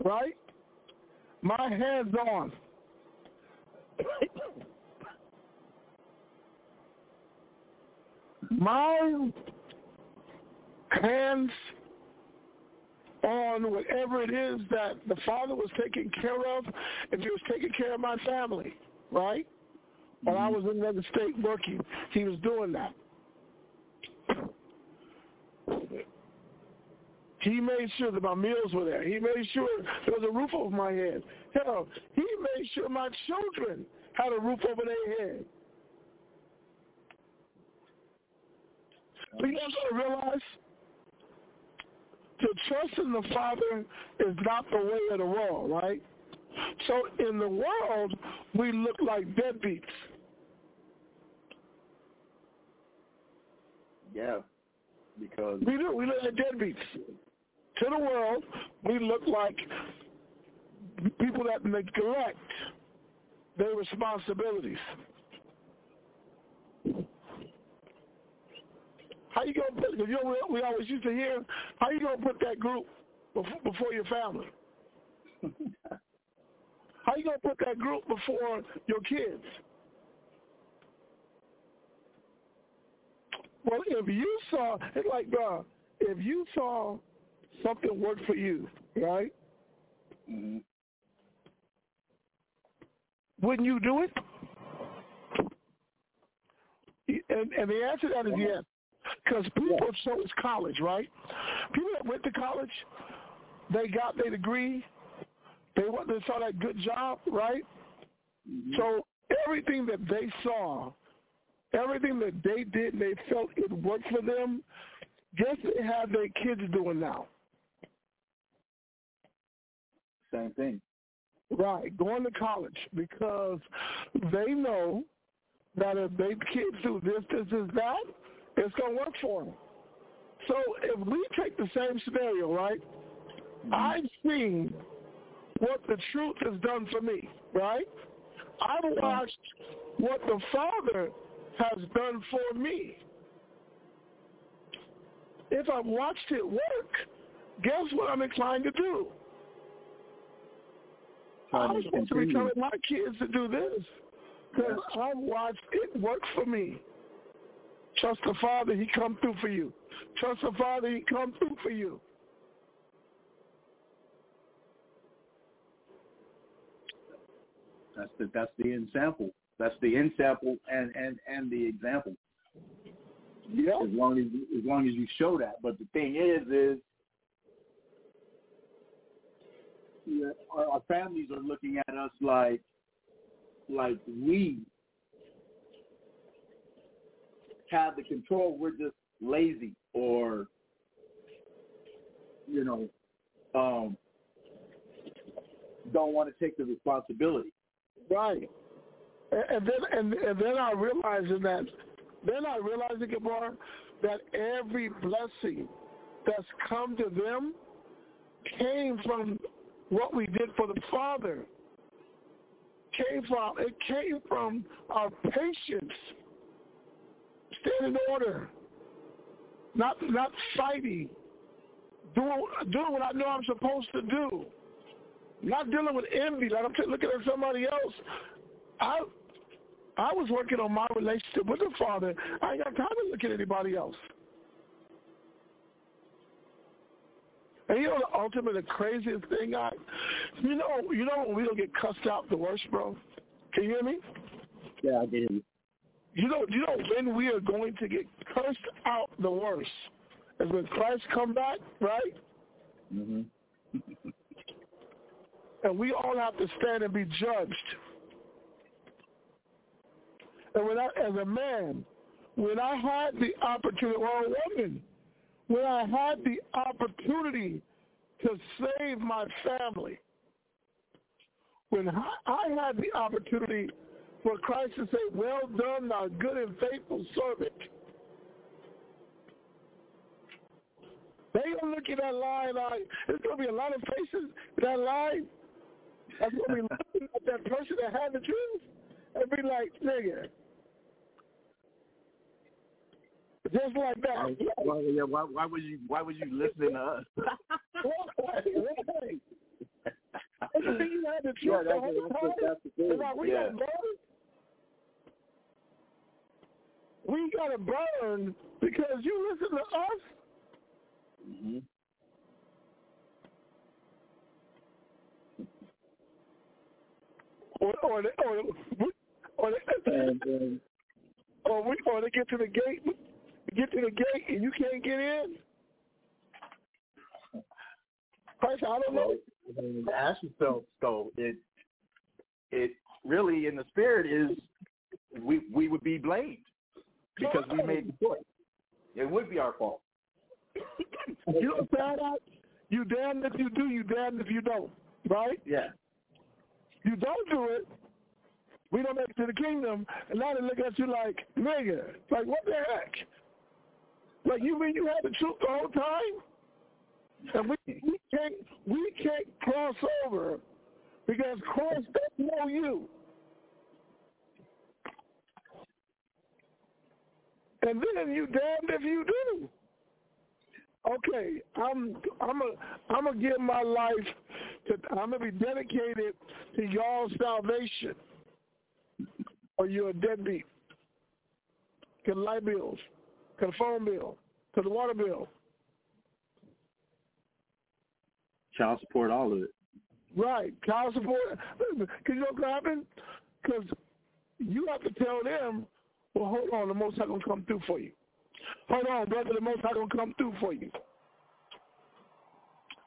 right? My hands on. my hands on whatever it is that the father was taking care of, if he was taking care of my family, right? While I mm-hmm. was in another state working, he was doing that. He made sure that my meals were there. He made sure there was a roof over my head. Hell, he made sure my children had a roof over their head. But you guys got to realize to trust in the Father is not the way of the world, right? So in the world, we look like deadbeats. Yeah, because we do. We look like deadbeats. To the world, we look like people that neglect their responsibilities. How you gonna put? You know, we always used to hear, how you gonna put that group before your family? how you gonna put that group before your kids? Well, if you saw, it's like, bro, if you saw something worked for you, right? Mm-hmm. Wouldn't you do it? And, and the answer to that is yes. Because people yeah. chose college, right? People that went to college, they got their degree, they went, they saw that good job, right? Mm-hmm. So everything that they saw, everything that they did, they felt it worked for them. Guess they have their kids doing now. Same thing. Right, going to college because they know that if they kids do this, this, this, that, it's going to work for them. So if we take the same scenario, right? Mm-hmm. I've seen what the truth has done for me, right? I've watched what the Father has done for me. If I've watched it work, guess what I'm inclined to do? I'm supposed to be telling my kids to do this because I've watched it work for me. Trust the Father, he come through for you. Trust the Father, he come through for you. That's the that's the example. That's the example and and and the example. Yeah. As long as as long as you show that, but the thing is, is yeah, our, our families are looking at us like like we have the control. We're just lazy or, you know, um, don't want to take the responsibility. Right. And then and, and then I realizing that then I realizing Gabar that every blessing that's come to them came from what we did for the Father. Came from it came from our patience Stand in order. Not not fighting. Doing doing what I know I'm supposed to do. Not dealing with envy like I'm looking at somebody else. I I was working on my relationship with the Father. I ain't got time to look at anybody else. And you know the ultimate, the craziest thing, I, you know, you know when we don't get cussed out the worst, bro. Can you hear me? Yeah, I can hear you. You know, you know when we are going to get cursed out the worst is when Christ come back, right? Mm-hmm. and we all have to stand and be judged. And when I, as a man, when I had the opportunity, or a woman, when I had the opportunity to save my family, when I had the opportunity for Christ to say, well done, thou good and faithful servant. They gonna look at that line like there's gonna be a lot of faces in that line. That's gonna be looking at that person that had the truth and be like, nigga. Just like that. Why, yeah, why, why was you why was you listening to us? you had the truth yeah, that's, that's, that's the thing. Like, we yeah. we got to burn because you listen to us. Mm-hmm. Or, or, they, or, or, they, and, um, or, we, or they get to the gate, get to the gate, and you can't get in. Christ, I don't know. ask yourself, so it it really in the spirit is we we would be blamed because we made the choice. It would be our fault. you what I'm You damned if you do, you damned if you don't. Right? Yeah. You don't do it, we don't make it to the kingdom, and now they look at you like, nigga, like what the heck? Like you mean you had the truth the whole time? And we, we can't we can't cross over because Christ doesn't know you. And then you damned if you do. Okay, I'm I'm a I'm gonna give my life to I'm gonna be dedicated to y'all's salvation. Or you're a deadbeat. Get light bills, get the phone bill, to the water bill. Child support, all of it. Right, child support. Because you know what happened? Because you have to tell them, well, hold on, the Most High going to come through for you. Hold on, brother, the Most High going to come through for you.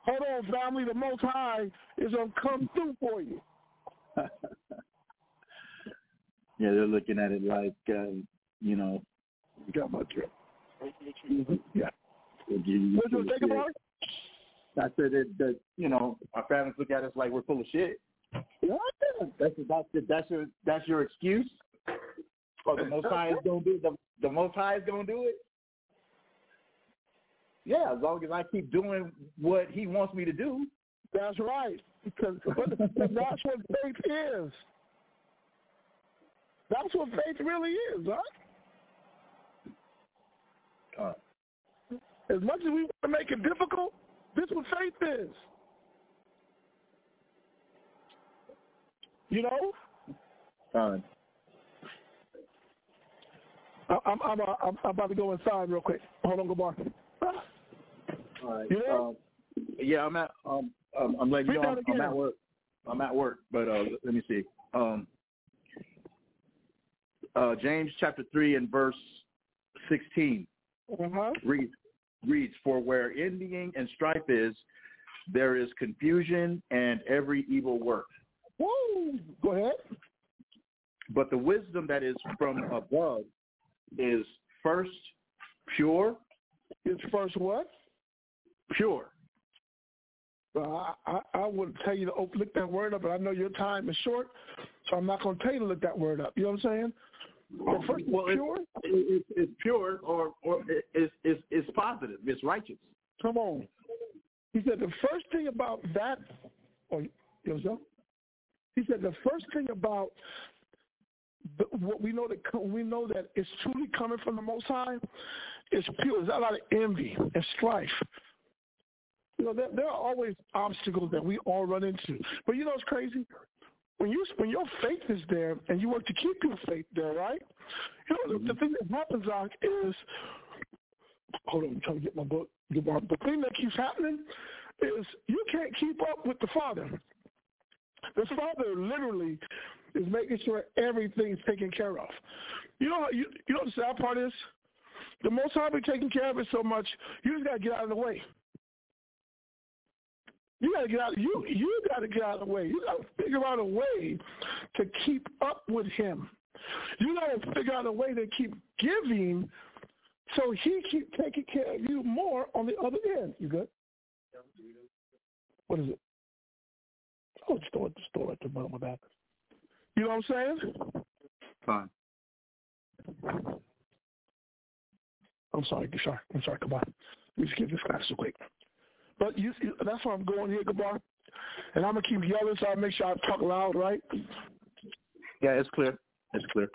Hold on, family, the Most High is going to come through for you. yeah, they're looking at it like, uh, you know. You got my trip. Mm-hmm. Yeah. What you think about it? I said that, that you know our families look at us like we're full of shit. Yeah. That's that's that's your that's your excuse. Or the Most High is gonna do the the Most High is gonna do it. Yeah, as long as I keep doing what He wants me to do. That's right, because that's what faith is. That's what faith really is, huh? Uh, as much as we want to make it difficult, this is what faith is. You know? Fine. I'm I'm I'm, I'm about to go inside real quick. Hold on, Gabar. All right. You there? Um, yeah, I'm at um, um I'm letting you know I'm, I'm, at work. I'm at work, but uh let me see. Um uh James chapter 3 and verse 16 uh-huh. reads reads, For where envying and strife is, there is confusion and every evil work. Woo! Go ahead. But the wisdom that is from above is first pure. It's first what? Pure. Well, I, I, I would tell you to open, look that word up, but I know your time is short, so I'm not going to tell you to look that word up. You know what I'm saying? Um, well, first, well, pure. It's, it's, pure, or or it's, it's it's positive. It's righteous. Come on. He said the first thing about that, oh, or yourself. He said the first thing about the, what we know that we know that it's truly coming from the Most High is pure. There's a lot of envy and strife. You know, there, there are always obstacles that we all run into. But you know what's crazy? When you when your faith is there and you work to keep your faith there, right? You know, mm-hmm. the, the, thing that happens, Doc, is hold on, I'm trying to get my book. The thing that keeps happening is you can't keep up with the Father. The Father literally is making sure everything's taken care of. You know, you, you know what the sad part is? The Most High be taking care of it so much, you just got to get out of the way. You gotta get out. You you gotta get out of the way. You gotta figure out a way to keep up with him. You gotta figure out a way to keep giving, so he keep taking care of you more on the other end. You good? What is it? Oh, the store, the store at the bottom of that. You know what I'm saying? Fine. I'm sorry, sorry. I'm sorry. Come on. Let me just get this class so quick. But you, that's why I'm going here, Gabar. And I'm gonna keep yelling so I make sure I talk loud, right? Yeah, it's clear. It's clear.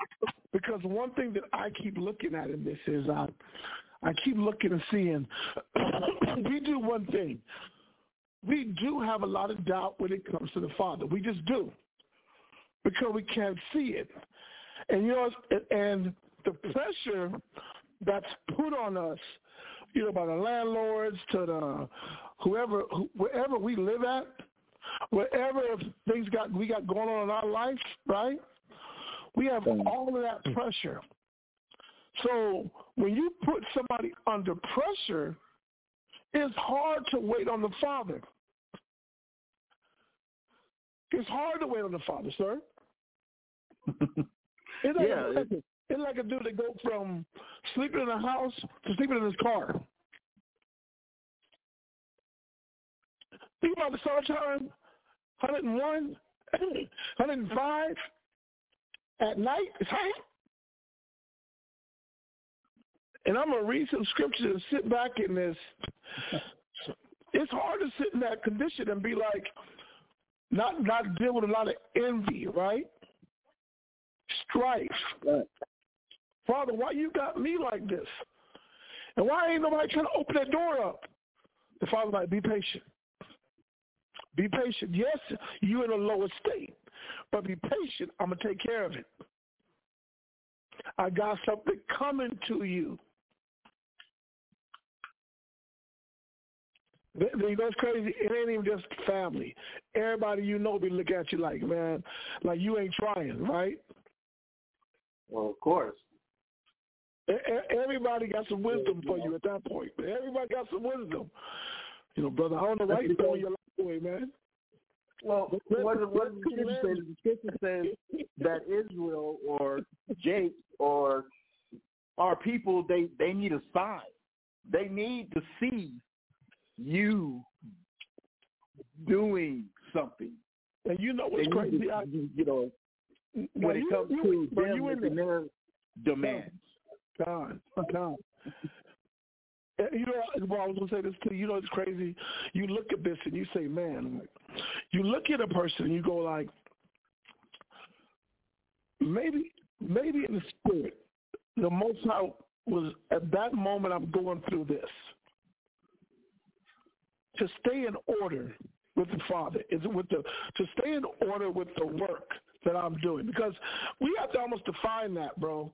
Because one thing that I keep looking at in this is uh, I keep looking and seeing we do one thing. We do have a lot of doubt when it comes to the Father. We just do. Because we can't see it. And you know and the pressure that's put on us you know, by the landlords to the whoever, wherever we live at, wherever things got we got going on in our life, right? We have all of that hmm. pressure. So when you put somebody under pressure, it's hard to wait on the Father. it's hard to wait on the Father, sir. It's like, Yeah, a, it's like a dude that go from sleeping in a house to sleeping in his car. Think about the sunshine, 101, 105 at night. It's hot. And I'm gonna read some scriptures and sit back in this. It's hard to sit in that condition and be like, not not deal with a lot of envy, right? Strife. Right. Father, why you got me like this? And why ain't nobody trying to open that door up? The father like, be patient. Be patient. Yes, you're in a lower state, but be patient. I'm gonna take care of it. I got something coming to you. You know it's crazy. It ain't even just family. Everybody you know be looking at you like, man, like you ain't trying, right? Well, of course. Everybody got some wisdom for you at that point. Everybody got some wisdom. You know, brother, I don't know why you're throwing your life away, man. Well, what, what the scripture says, the scripture says that Israel or Jake or our people, they, they need a sign. They need to see you doing something. And you know what's crazy? to- I, you know, now when it you- comes you- to them you in their demands. God, God. You know, well, I was gonna say this too. You know, it's crazy. You look at this and you say, "Man," you look at a person and you go like, maybe, maybe in the spirit, the Most High was at that moment. I'm going through this to stay in order with the Father. Is with the to stay in order with the work that I'm doing? Because we have to almost define that, bro.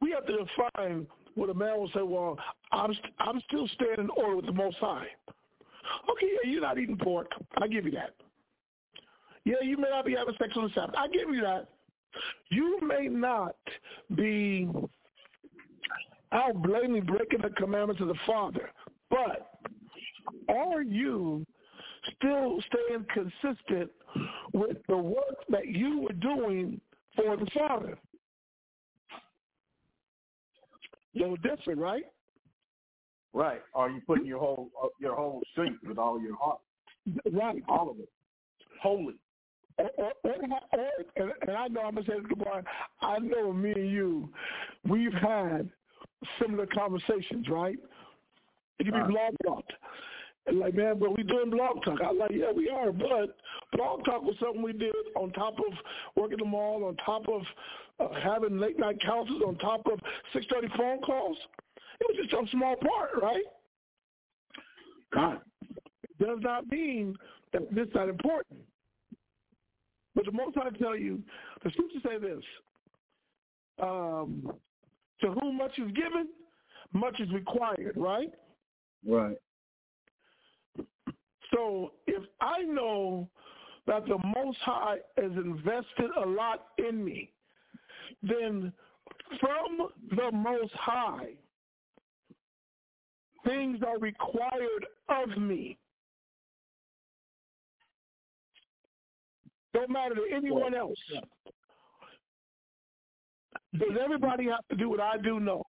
We have to define what a man will say. Well, I'm st- I'm still standing in order with the Most High. Okay, yeah, you're not eating pork. I give you that. Yeah, you may not be having sex on the Sabbath. I give you that. You may not be out blatantly breaking the commandments of the Father, but are you still staying consistent with the work that you were doing for the Father? No different, right? Right. Are you putting your whole uh, your whole strength with all your heart, Right. all of it, holy? Or, and, and I know I'm gonna say this, Brian. I know me and you, we've had similar conversations, right? It be Right. blog talk. And like, man, but we doing blog talk. I like, yeah, we are. But blog talk was something we did on top of working the mall, on top of uh, having late night councils, on top of six thirty phone calls. It was just a small part, right? God. does not mean that this is not important. But the Most High tell you, the scriptures say this: um, to whom much is given, much is required. Right. Right. So if I know that the Most High has invested a lot in me, then from the Most High, things are required of me. Don't matter to anyone else. Does everybody have to do what I do? No.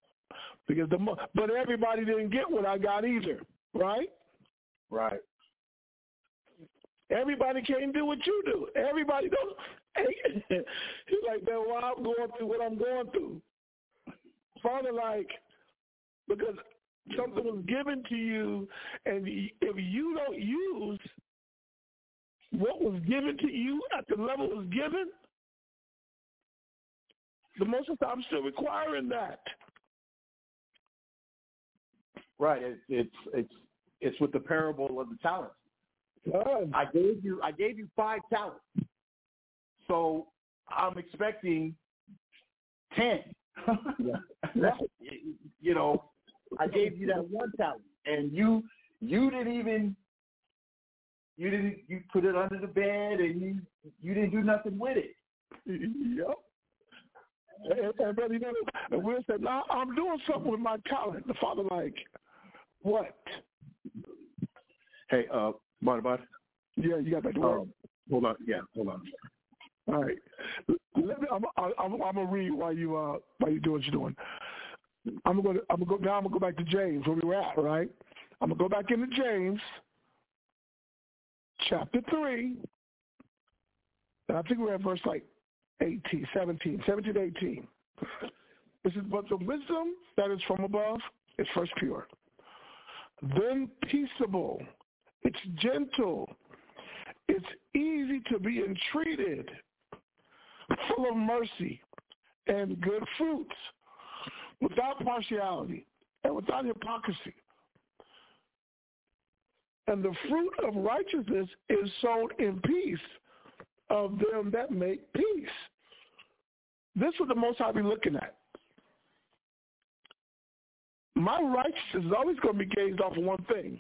Because the but everybody didn't get what I got either, right? Right. Everybody can't do what you do. Everybody don't. He's like, man, why I'm going through what I'm going through. Father, like, because something was given to you, and if you don't use what was given to you at the level it was given, the most of the time I'm still requiring that. Right. It's it's it's it's with the parable of the talents. I gave you I gave you five talents. So I'm expecting ten. you know, I gave you that one talent and you you didn't even you didn't you put it under the bed and you you didn't do nothing with it. Yep. And, and brother, you know, and Will said, "No, I'm doing something with my talent." The father, like, what? Hey, uh, Marty, Marty, Yeah, you got back to work. um, Hold on. Yeah, hold on. All right. Let me, I'm, I'm, I'm gonna read while you uh while you do what you're doing. I'm gonna I'm gonna go now. I'm gonna go back to James where we were at. Right. I'm gonna go back into James, chapter three. I think we're at verse like 18, 17, 17 18. This is but the wisdom that is from above is first pure, then peaceable, it's gentle, it's easy to be entreated, full of mercy and good fruits, without partiality and without hypocrisy. And the fruit of righteousness is sown in peace of them that make peace. This is the most I'll be looking at. My righteousness is always going to be gauged off of one thing.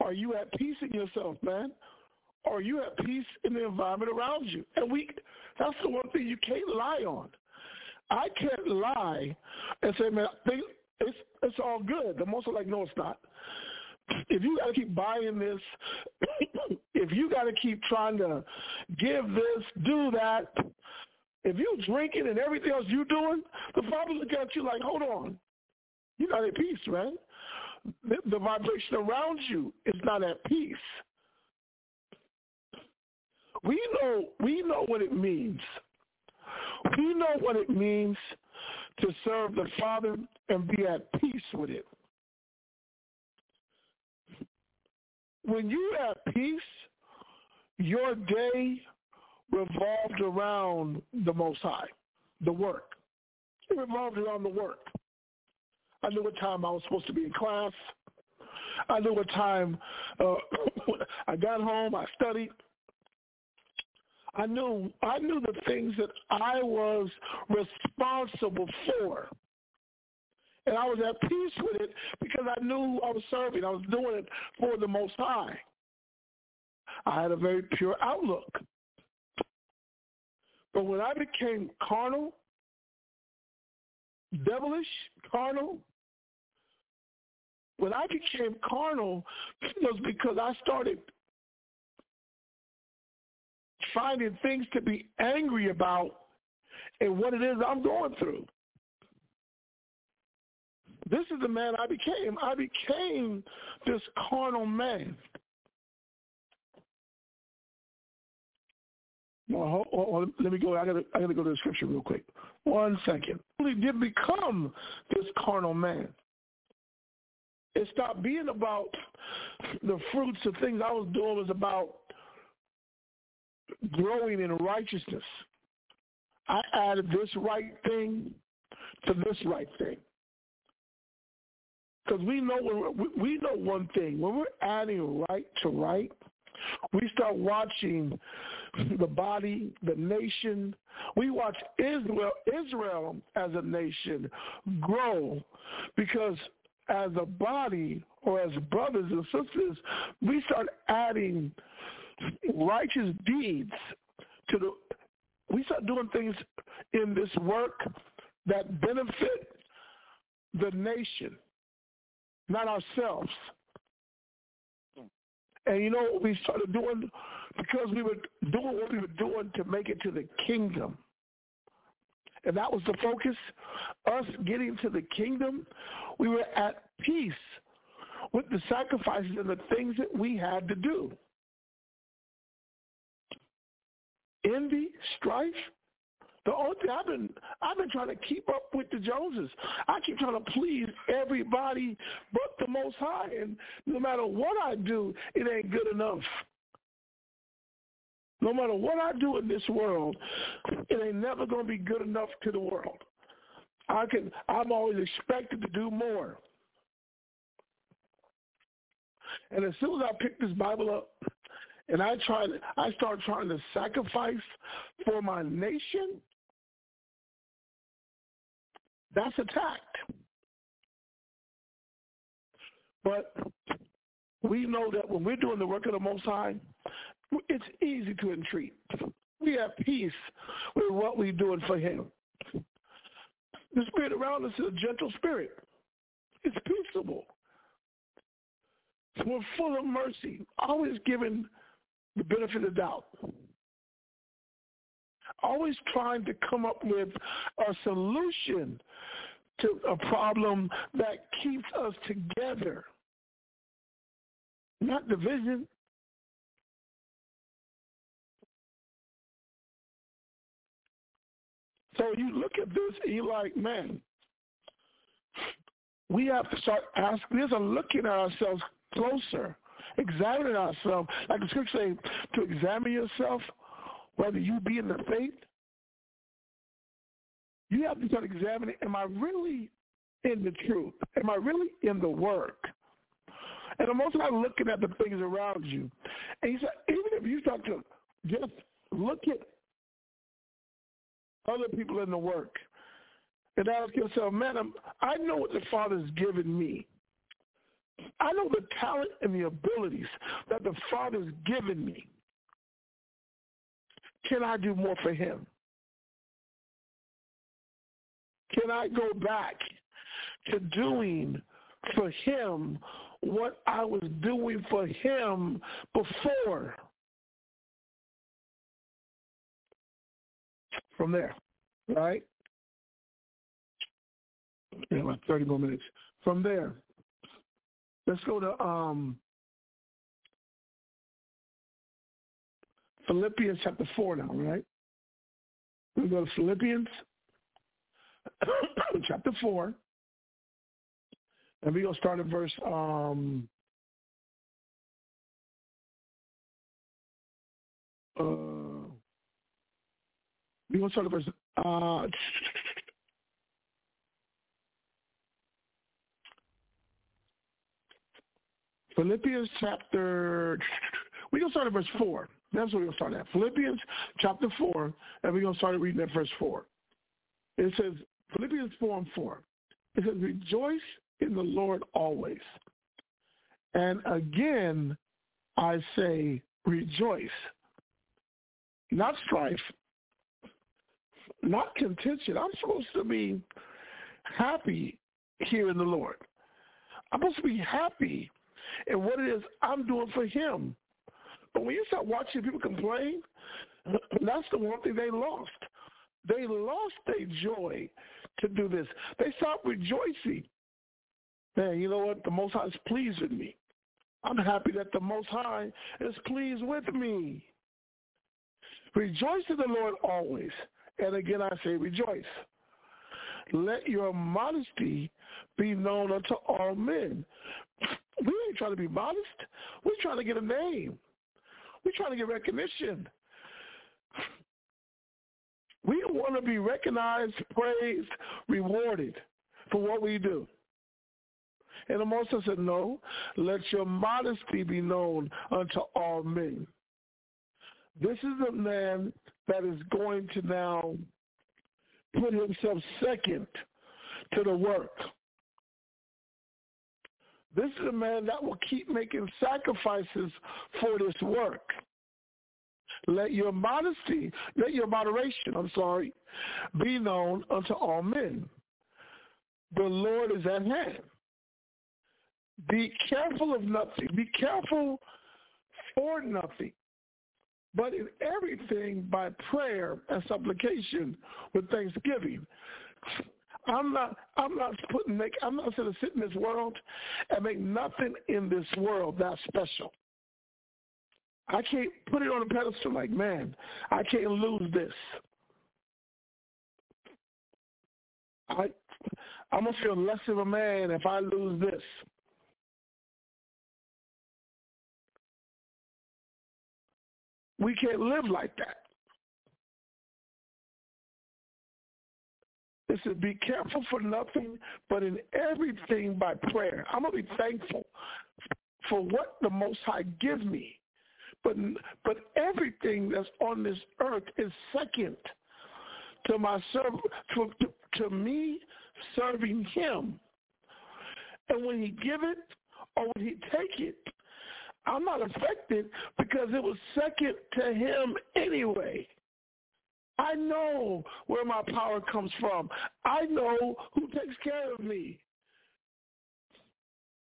Are you at peace in yourself, man? Are you at peace in the environment around you? And we that's the one thing you can't lie on. I can't lie and say, man, it's it's all good. The most are like, no, it's not. If you got to keep buying this, if you got to keep trying to give this, do that, if you drinking and everything else you doing, the Father look at you like, hold on, you're not at peace, man. The, the vibration around you is not at peace. We know we know what it means. We know what it means to serve the Father and be at peace with it. When you're at peace, your day revolved around the Most High, the work. It revolved around the work. I knew what time I was supposed to be in class. I knew what time uh, I got home. I studied. I knew I knew the things that I was responsible for. And I was at peace with it because I knew I was serving. I was doing it for the Most High. I had a very pure outlook. But when I became carnal, devilish, carnal, when I became carnal, it was because I started finding things to be angry about and what it is I'm going through. This is the man I became. I became this carnal man. Well, hold, hold, let me go. I gotta, I gotta go to the scripture real quick. One second. He did become this carnal man. It stopped being about the fruits of things I was doing. Was about growing in righteousness. I added this right thing to this right thing. Because we know we know one thing when we're adding right to right, we start watching the body, the nation. We watch Israel, Israel as a nation grow because as a body or as brothers and sisters, we start adding righteous deeds to the we start doing things in this work that benefit the nation, not ourselves. And you know what we started doing? Because we were doing what we were doing to make it to the kingdom. And that was the focus. Us getting to the kingdom, we were at peace with the sacrifices and the things that we had to do. Envy, strife. The only thing I've been I've been trying to keep up with the Joneses. I keep trying to please everybody but the Most High, and no matter what I do, it ain't good enough. No matter what I do in this world, it ain't never going to be good enough to the world. I can I'm always expected to do more. And as soon as I pick this Bible up, and I try to, I start trying to sacrifice for my nation, that's attacked. But we know that when we're doing the work of the Most High, it's easy to entreat. We have peace with what we're doing for Him. The spirit around us is a gentle spirit. It's peaceable. We're full of mercy, always giving the benefit of the doubt. Always trying to come up with a solution to a problem that keeps us together, not division. So you look at this and you're like, man, we have to start asking this and looking at ourselves closer, examining ourselves. Like the scripture say, to examine yourself, whether you be in the faith. You have to start examining, am I really in the truth? Am I really in the work? And I'm also not looking at the things around you. And he said, even if you start to just look at other people in the work and ask yourself, man, I'm, I know what the Father's given me. I know the talent and the abilities that the Father's given me. Can I do more for him? Can I go back to doing for him what I was doing for him before? From there, right? Yeah, about 30 more minutes. From there, let's go to um, Philippians chapter 4 now, right? We go to Philippians chapter 4. And we're going to start at verse um, uh, we're going to start at verse uh, Philippians chapter, we're going to start at verse 4. That's where we're going to start at. Philippians chapter 4, and we're going to start reading at verse 4. It says, Philippians 4 and 4. It says, rejoice in the Lord always. And again, I say, rejoice. Not strife, not contention. I'm supposed to be happy here in the Lord. I'm supposed to be happy in what it is I'm doing for him. But when you start watching people complain, that's the one thing they lost. They lost their joy to do this. They stopped rejoicing. Man, you know what? The Most High is pleased with me. I'm happy that the Most High is pleased with me. Rejoice in the Lord always. And again, I say rejoice. Let your modesty be known unto all men. We ain't trying to be modest. We're trying to get a name. We're trying to get recognition. We want to be recognized, praised, rewarded for what we do. And the Most said, no, let your modesty be known unto all men. This is a man that is going to now put himself second to the work. This is a man that will keep making sacrifices for this work. Let your modesty, let your moderation, I'm sorry, be known unto all men. The Lord is at hand. Be careful of nothing. Be careful for nothing. But in everything by prayer and supplication with thanksgiving. I'm not I'm not putting make I'm not gonna sit in this world and make nothing in this world that special. I can't put it on a pedestal like, man, I can't lose this. I I'm gonna feel less of a man if I lose this. We can't live like that. It says, be careful for nothing, but in everything by prayer. I'm going to be thankful for what the Most High gives me. But, but everything that's on this earth is second to my to, to, to me serving him. And when he give it or when he take it, I'm not affected because it was second to him anyway. I know where my power comes from. I know who takes care of me.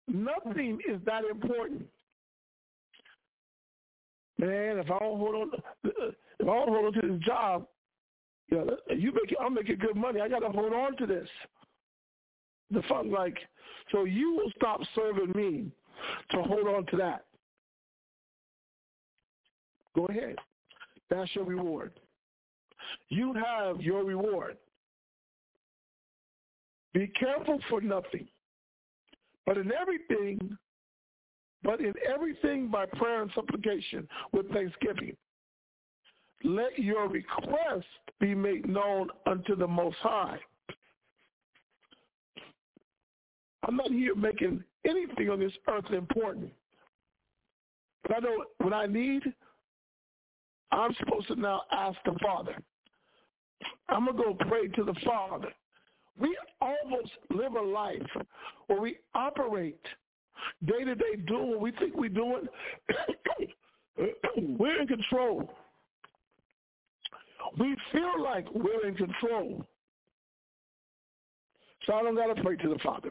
Nothing is that important. man, if I don't hold on, if I don't hold on to this job, you know, you make, I'm making good money. I got to hold on to this. The fun, like, so you will stop serving me to hold on to that. Go ahead. That's your reward. You have your reward. Be careful for nothing, but in everything, but in everything by prayer and supplication with thanksgiving. Let your request be made known unto the Most High. I'm not here making anything on this earth important. But I know when I need, I'm supposed to now ask the Father. I'm going to go pray to the Father. We almost live a life where we operate day to day doing what we think we're doing. we're in control. We feel like we're in control. So I don't got to pray to the Father.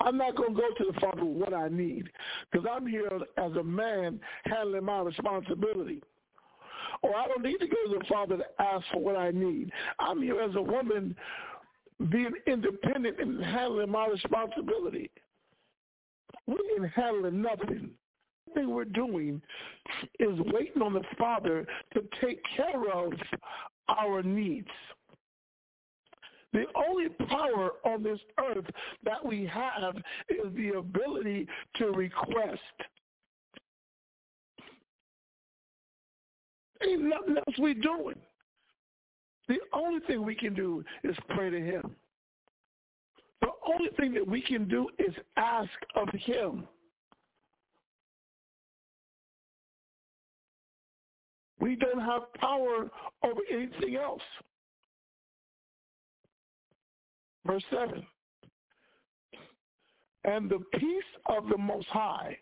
I'm not going to go to the Father with what I need because I'm here as a man handling my responsibility. Or I don't need to go to the Father to ask for what I need. I'm here as a woman being independent and handling my responsibility. We ain't handling nothing. The thing we're doing is waiting on the Father to take care of our needs. The only power on this earth that we have is the ability to request. Ain't nothing else we doing. The only thing we can do is pray to him. The only thing that we can do is ask of him. We don't have power over anything else. Verse 7. And the peace of the Most High,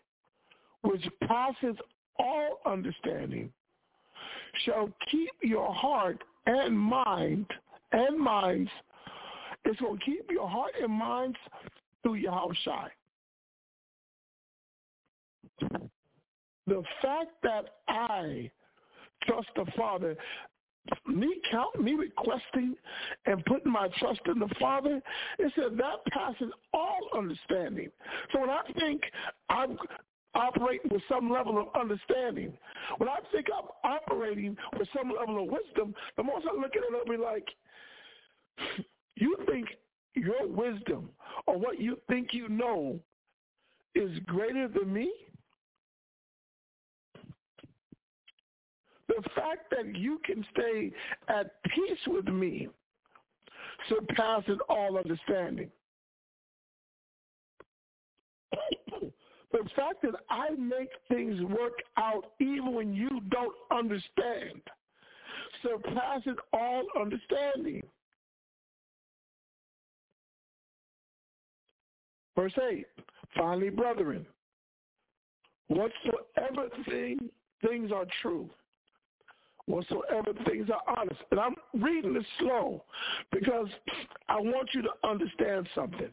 which passes all understanding, shall keep your heart and mind and minds. It's going to keep your heart and minds through Yahushua. The fact that I trust the Father, me count, me requesting and putting my trust in the Father, it said that passes all understanding. So when I think I'm operating with some level of understanding, when I think I'm operating with some level of wisdom, the more I look at it, I'll be like, you think your wisdom or what you think you know is greater than me? The fact that you can stay at peace with me surpasses all understanding. the fact that I make things work out even when you don't understand surpasses all understanding. Verse 8, finally, brethren, whatsoever thing, things are true, whatsoever things are honest. And I'm reading this slow because I want you to understand something.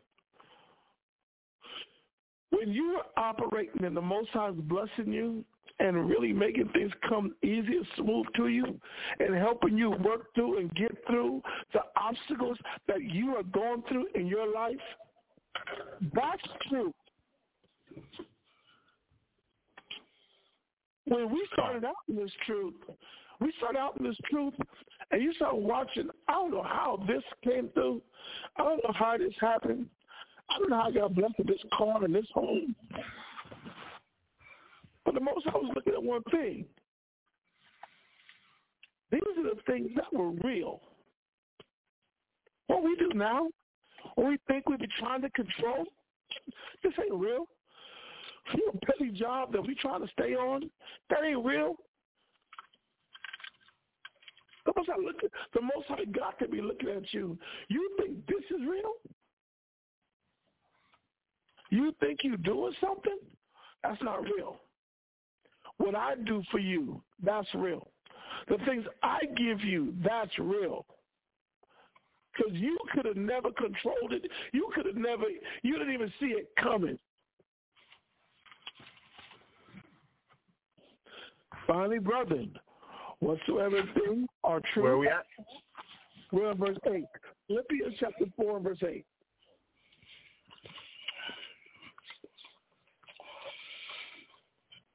When you are operating and the Most High is blessing you and really making things come easy and smooth to you and helping you work through and get through the obstacles that you are going through in your life, that's true. When we started out in this truth, we started out in this truth, and you start watching. I don't know how this came through. I don't know how this happened. I don't know how I got blessed with this car and this home. But the Most High was looking at one thing. These are the things that were real. What we do now, what we think we be trying to control, this ain't real. For a petty job that we trying to stay on, that ain't real. The Most High look at, the Most High got to be looking at you. You think this is real? You think you're doing something? That's not real. What I do for you, that's real. The things I give you, that's real. Because you could have never controlled it. You could have never, you didn't even see it coming. Finally, brethren, whatsoever things are true. Where are we at? We're in verse 8. Philippians chapter 4 and verse 8.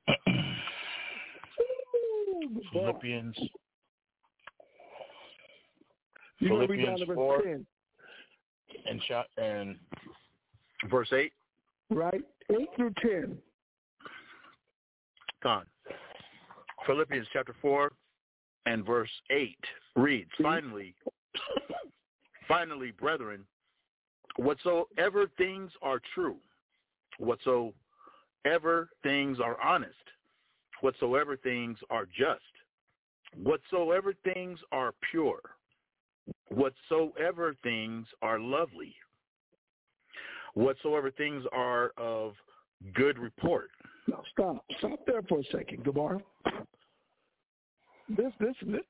Philippians. You're gonna read down Philippians verse 4 10, and, cha- and verse 8. right? 8 through 10. Gone. Philippians chapter 4 and verse 8 reads, mm-hmm. Finally, finally, brethren, whatsoever things are true, whatsoever things are honest, whatsoever things are just, whatsoever things are pure, whatsoever things are lovely, whatsoever things are of good report. Now stop. Stop there for a second, Gabar. This, this, this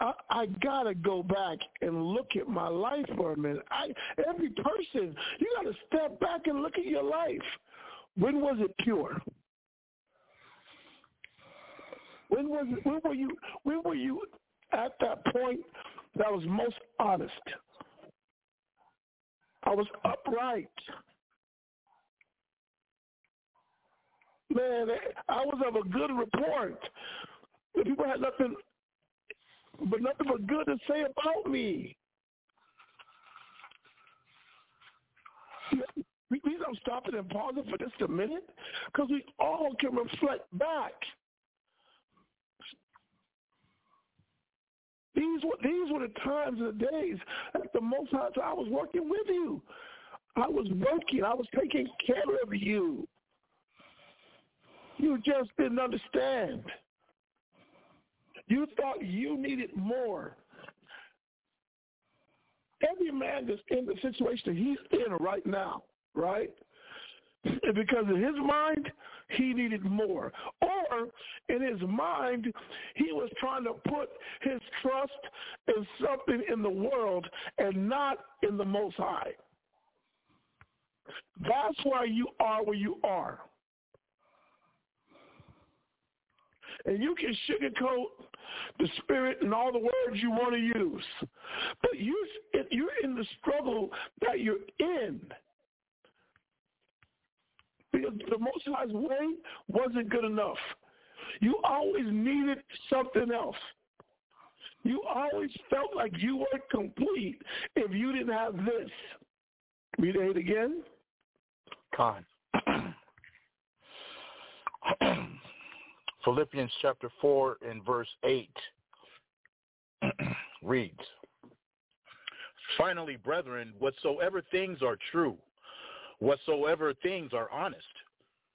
I, I gotta go back and look at my life for a minute. I, every person, you gotta step back and look at your life. When was it pure? When was it, when were you when were you at that point that was most honest? I was upright. Man, I was of a good report. The people had nothing but nothing but good to say about me. Please, I'm stopping and pausing for just a minute because we all can reflect back. These were these were the times and the days at the most times I was working with you. I was working. I was taking care of you. You just didn't understand. You thought you needed more. Every man that's in the situation he's in right now, right? Because in his mind, he needed more. Or in his mind, he was trying to put his trust in something in the world and not in the Most High. That's why you are where you are. And you can sugarcoat the spirit and all the words you want to use. But you, you're in the struggle that you're in. Because the Most High's way wasn't good enough. You always needed something else. You always felt like you weren't complete if you didn't have this. Read it again. Con. Philippians chapter 4 and verse 8 reads, Finally, brethren, whatsoever things are true, whatsoever things are honest,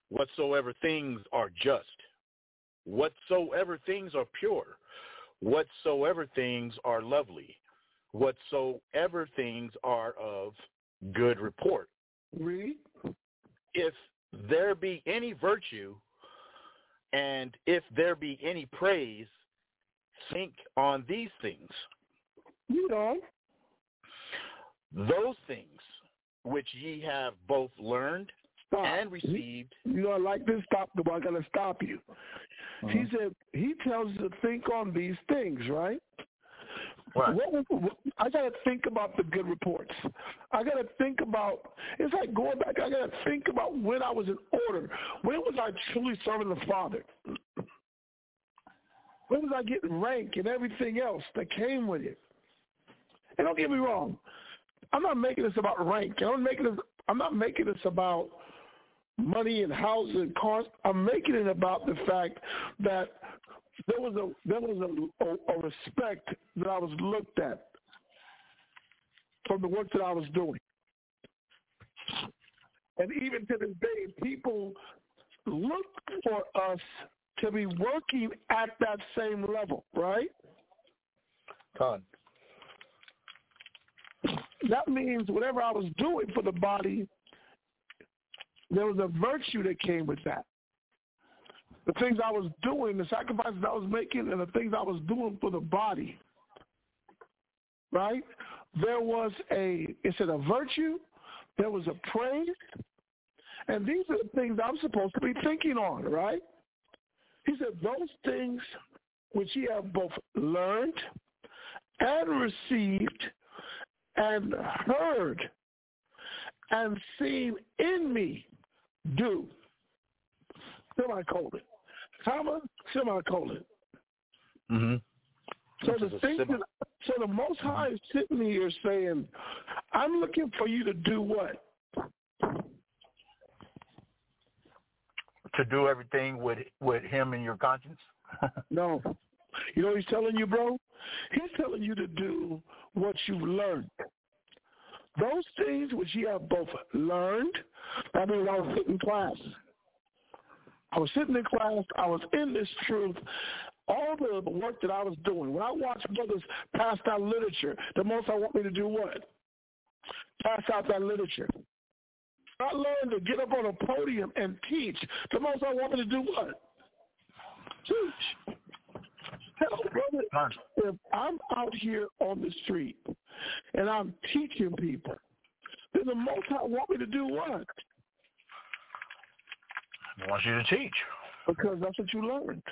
whatsoever things are just, whatsoever things are pure, whatsoever things are lovely, whatsoever things are of good report. Read. If there be any virtue, and if there be any praise, think on these things. You know. Those things which ye have both learned Stop. and received. You know, I like this. Stop. The I gotta stop you. Uh-huh. He said he tells you to think on these things, right? What, what, I got to think about the good reports. I got to think about, it's like going back, I got to think about when I was in order. When was I truly serving the Father? When was I getting rank and everything else that came with it? And don't get me wrong, I'm not making this about rank. I'm making this, I'm not making this about money and houses and cars. I'm making it about the fact that there was a there was a, a, a respect that I was looked at from the work that I was doing. And even to this day, people look for us to be working at that same level, right? Con. That means whatever I was doing for the body, there was a virtue that came with that. The things I was doing, the sacrifices I was making, and the things I was doing for the body, right? There was a, Is it said a virtue, there was a praise, and these are the things I'm supposed to be thinking on, right? He said, those things which ye have both learned and received and heard and seen in me do. Semicolon. Comma, semicolon. Mm-hmm. So the thing that, so the Most High is sitting here saying, "I'm looking for you to do what? To do everything with with Him and your conscience. no, you know what he's telling you, bro. He's telling you to do what you've learned. Those things which you have both learned. I mean, I was sitting in class. I was sitting in class. I was in this truth all the work that I was doing, when I watched brothers pass out literature, the Most High want me to do what? Pass out that literature. I learned to get up on a podium and teach. The Most High want me to do what? Teach. Hell, brother, if I'm out here on the street and I'm teaching people, then the Most High want me to do what? I want you to teach. Because that's what you learned.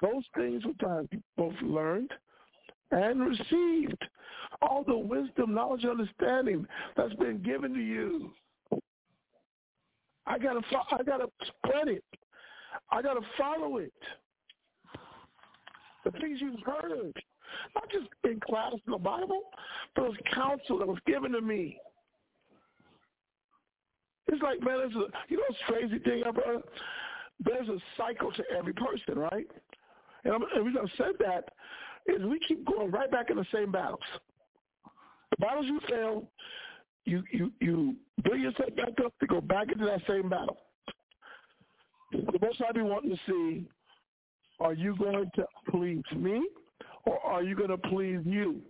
Those things which I both learned and received. All the wisdom, knowledge, understanding that's been given to you. I gotta, I gotta spread it. I gotta follow it. The things you've heard, not just in class in the Bible, but it was counsel that was given to me. It's like, man, it's a, you know, what's crazy thing, brother. There's a cycle to every person, right? And, the reason I said that is we keep going right back in the same battles. The battles you fail, you you you bring yourself back up to go back into that same battle. The Most High be wanting to see, are you going to please me or are you going to please you?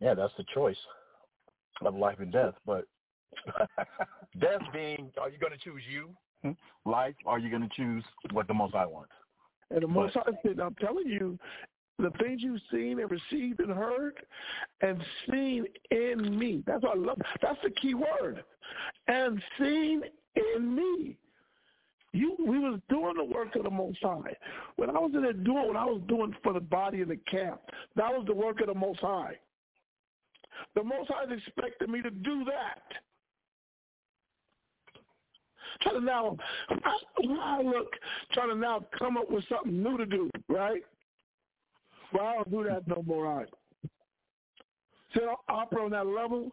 Yeah, that's the choice of life and death. But death being, are you going to choose you life, are you going to choose what the Most High wants? And the Most High said, I'm telling you, the things you've seen and received and heard and seen in me. That's what I love. That's the key word. And seen in me. You, we was doing the work of the Most High. When I was in there doing what I was doing for the body in the camp, that was the work of the Most High. The Most High expected me to do that trying to now, I look, trying to now come up with something new to do, right? Well, I don't do that no more, all right? See, I operate on that level.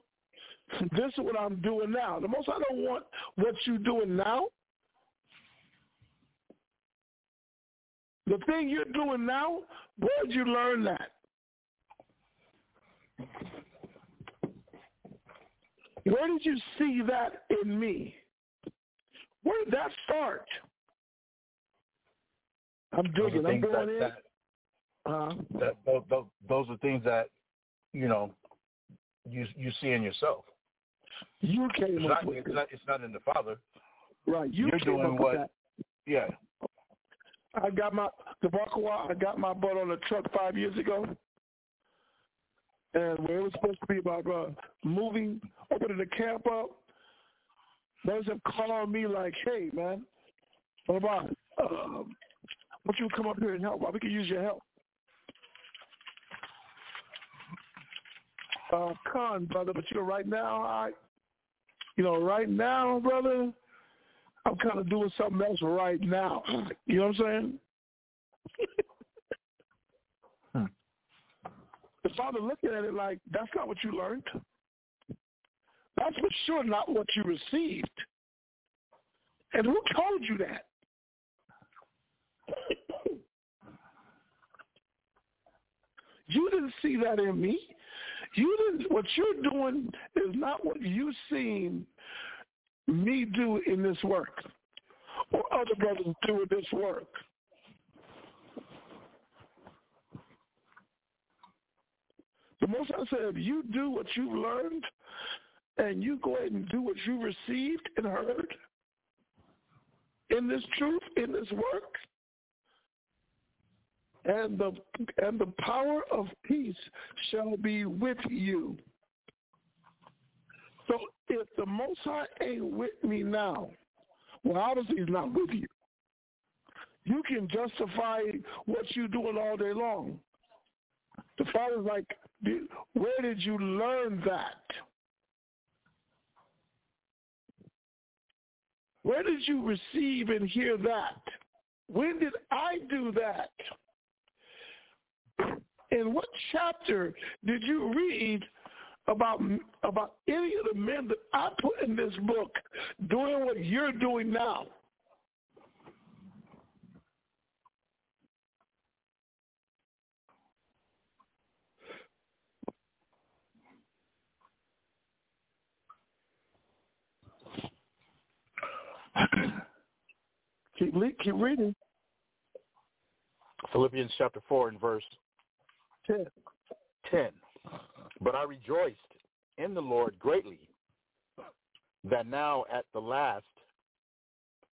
This is what I'm doing now. The Most High don't want what you're doing now. The thing you're doing now, where did you learn that? Where did you see that in me? Where did that start? I'm digging. I'm going that, in. That, uh, that, those, those are things that you know you you see in yourself. You came it's up not, with it's it. Not, it's not in the Father. Right. You You're came doing up what? With that. Yeah. I got my the I got my butt on a truck five years ago, and where it was supposed to be about uh, moving, opening the camp up, those have called on me like, hey, man, what about, um, why don't you come up here and help? We could use your help. Uh, Con, brother, but you know, right now, I, you know, right now, brother, I'm kind of doing something else right now. You know what I'm saying? hmm. The father looking at it like, that's not what you learned. That's for sure not what you received. And who told you that? you didn't see that in me. You didn't. What you're doing is not what you've seen me do in this work, or other brothers do in this work. The Most High said, you do what you've learned, and you go ahead and do what you received and heard in this truth, in this work, and the and the power of peace shall be with you. So if the Most High ain't with me now, well, obviously he's not with you. You can justify what you're doing all day long. The Father's like, where did you learn that? Where did you receive and hear that? When did I do that? In what chapter did you read about about any of the men that I put in this book doing what you're doing now? keep keep reading. Philippians chapter 4 and verse 10. 10. But I rejoiced in the Lord greatly that now at the last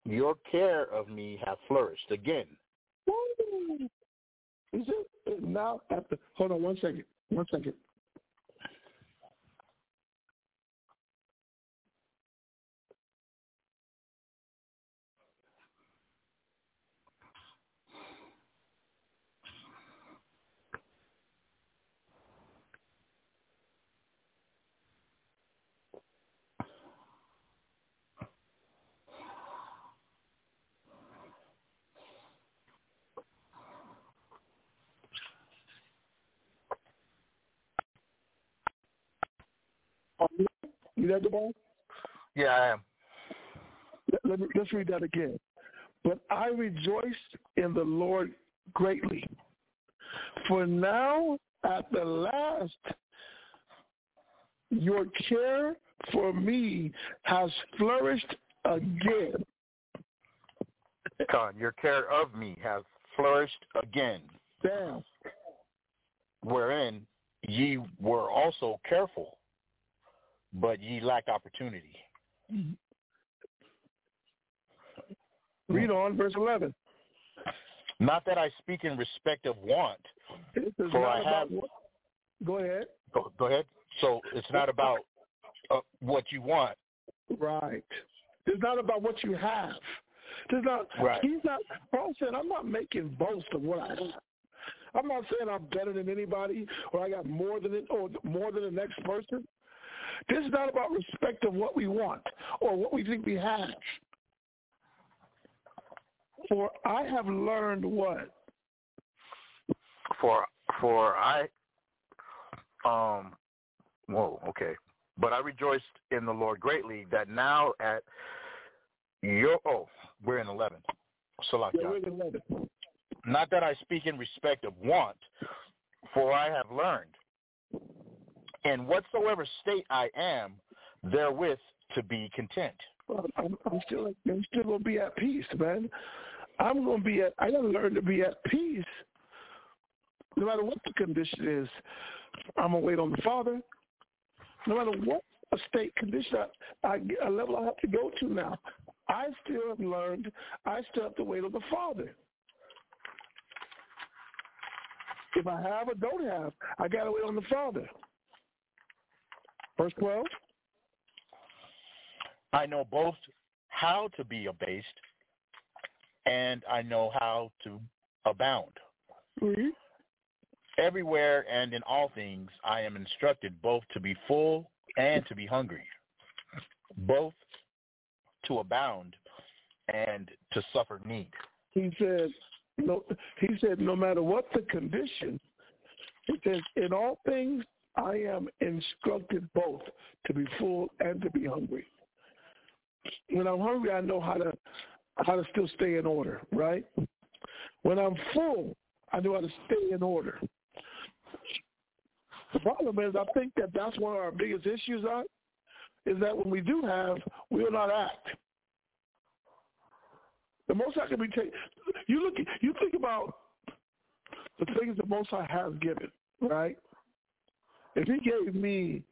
your care of me hath flourished again. Is it now at the hold on one second. One second. You read the ball? Yeah, I am. Let me, let's read that again. But I rejoiced in the Lord greatly. For now, at the last, your care for me has flourished again. Con, your care of me has flourished again. Damn. Wherein ye were also careful but ye lack opportunity. Read on, verse 11. Not that I speak in respect of want, for I have. Go ahead. Go, go, ahead. So it's not about uh, what you want. Right. It's not about what you have. It's not. Right. He's not. Paul said, "I'm not making boast of what I have. I'm not saying I'm better than anybody or I got more than it or more than the next person. This is not about respect of what we want or what we think we have. For I have learned what? For for I um whoa, okay. But I rejoiced in the Lord greatly that now at your oh, we're in eleven. Like yeah, we're in eleven. Not that I speak in respect of want, for I have learned in whatsoever state I am, therewith to be content. Well, I'm, I'm still I'm still gonna be at peace, man. I'm gonna be at. I gotta learn to be at peace, no matter what the condition is. I'm gonna wait on the Father, no matter what a state condition, I, I a level I have to go to now. I still have learned. I still have to wait on the Father. If I have or don't have, I gotta wait on the Father. Verse 12. I know both how to be abased and I know how to abound. Mm-hmm. Everywhere and in all things I am instructed both to be full and to be hungry, both to abound and to suffer need. He said, no, he said, no matter what the condition, he says, in all things I am instructed both to be full and to be hungry. When I'm hungry, I know how to how to still stay in order, right? When I'm full, I know how to stay in order. The problem is, I think that that's one of our biggest issues, on, is that when we do have, we will not act. The most I can be taken. You look. You think about the things the Most High has given, right? If he gave me,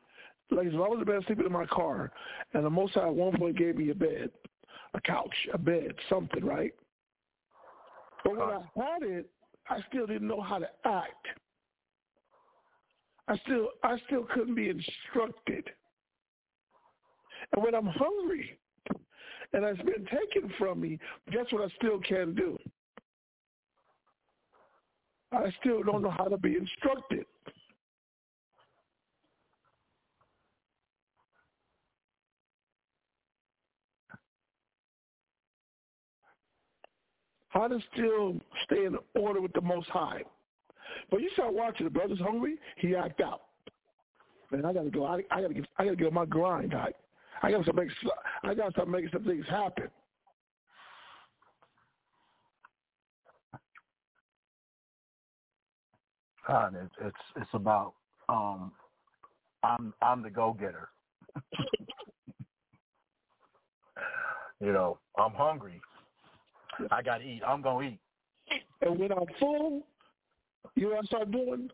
like if I was the best sleeping in my car, and the Most High at one point gave me a bed, a couch, a bed, something, right? But when I had it, I still didn't know how to act. I still, I still couldn't be instructed. And when I'm hungry and it's been taken from me, guess what I still can't do? I still don't know how to be instructed. How to still stay in order with the Most High. But you start watching the brother's hungry, he act out. Man, I gotta go. I, I gotta get. I gotta get on my grind. I, I gotta start making. I gotta start making some things happen. Uh, it's it's it's about um, I'm I'm the go getter. you know, I'm hungry. I gotta eat. I'm gonna eat. And when I'm full, you know what I start doing?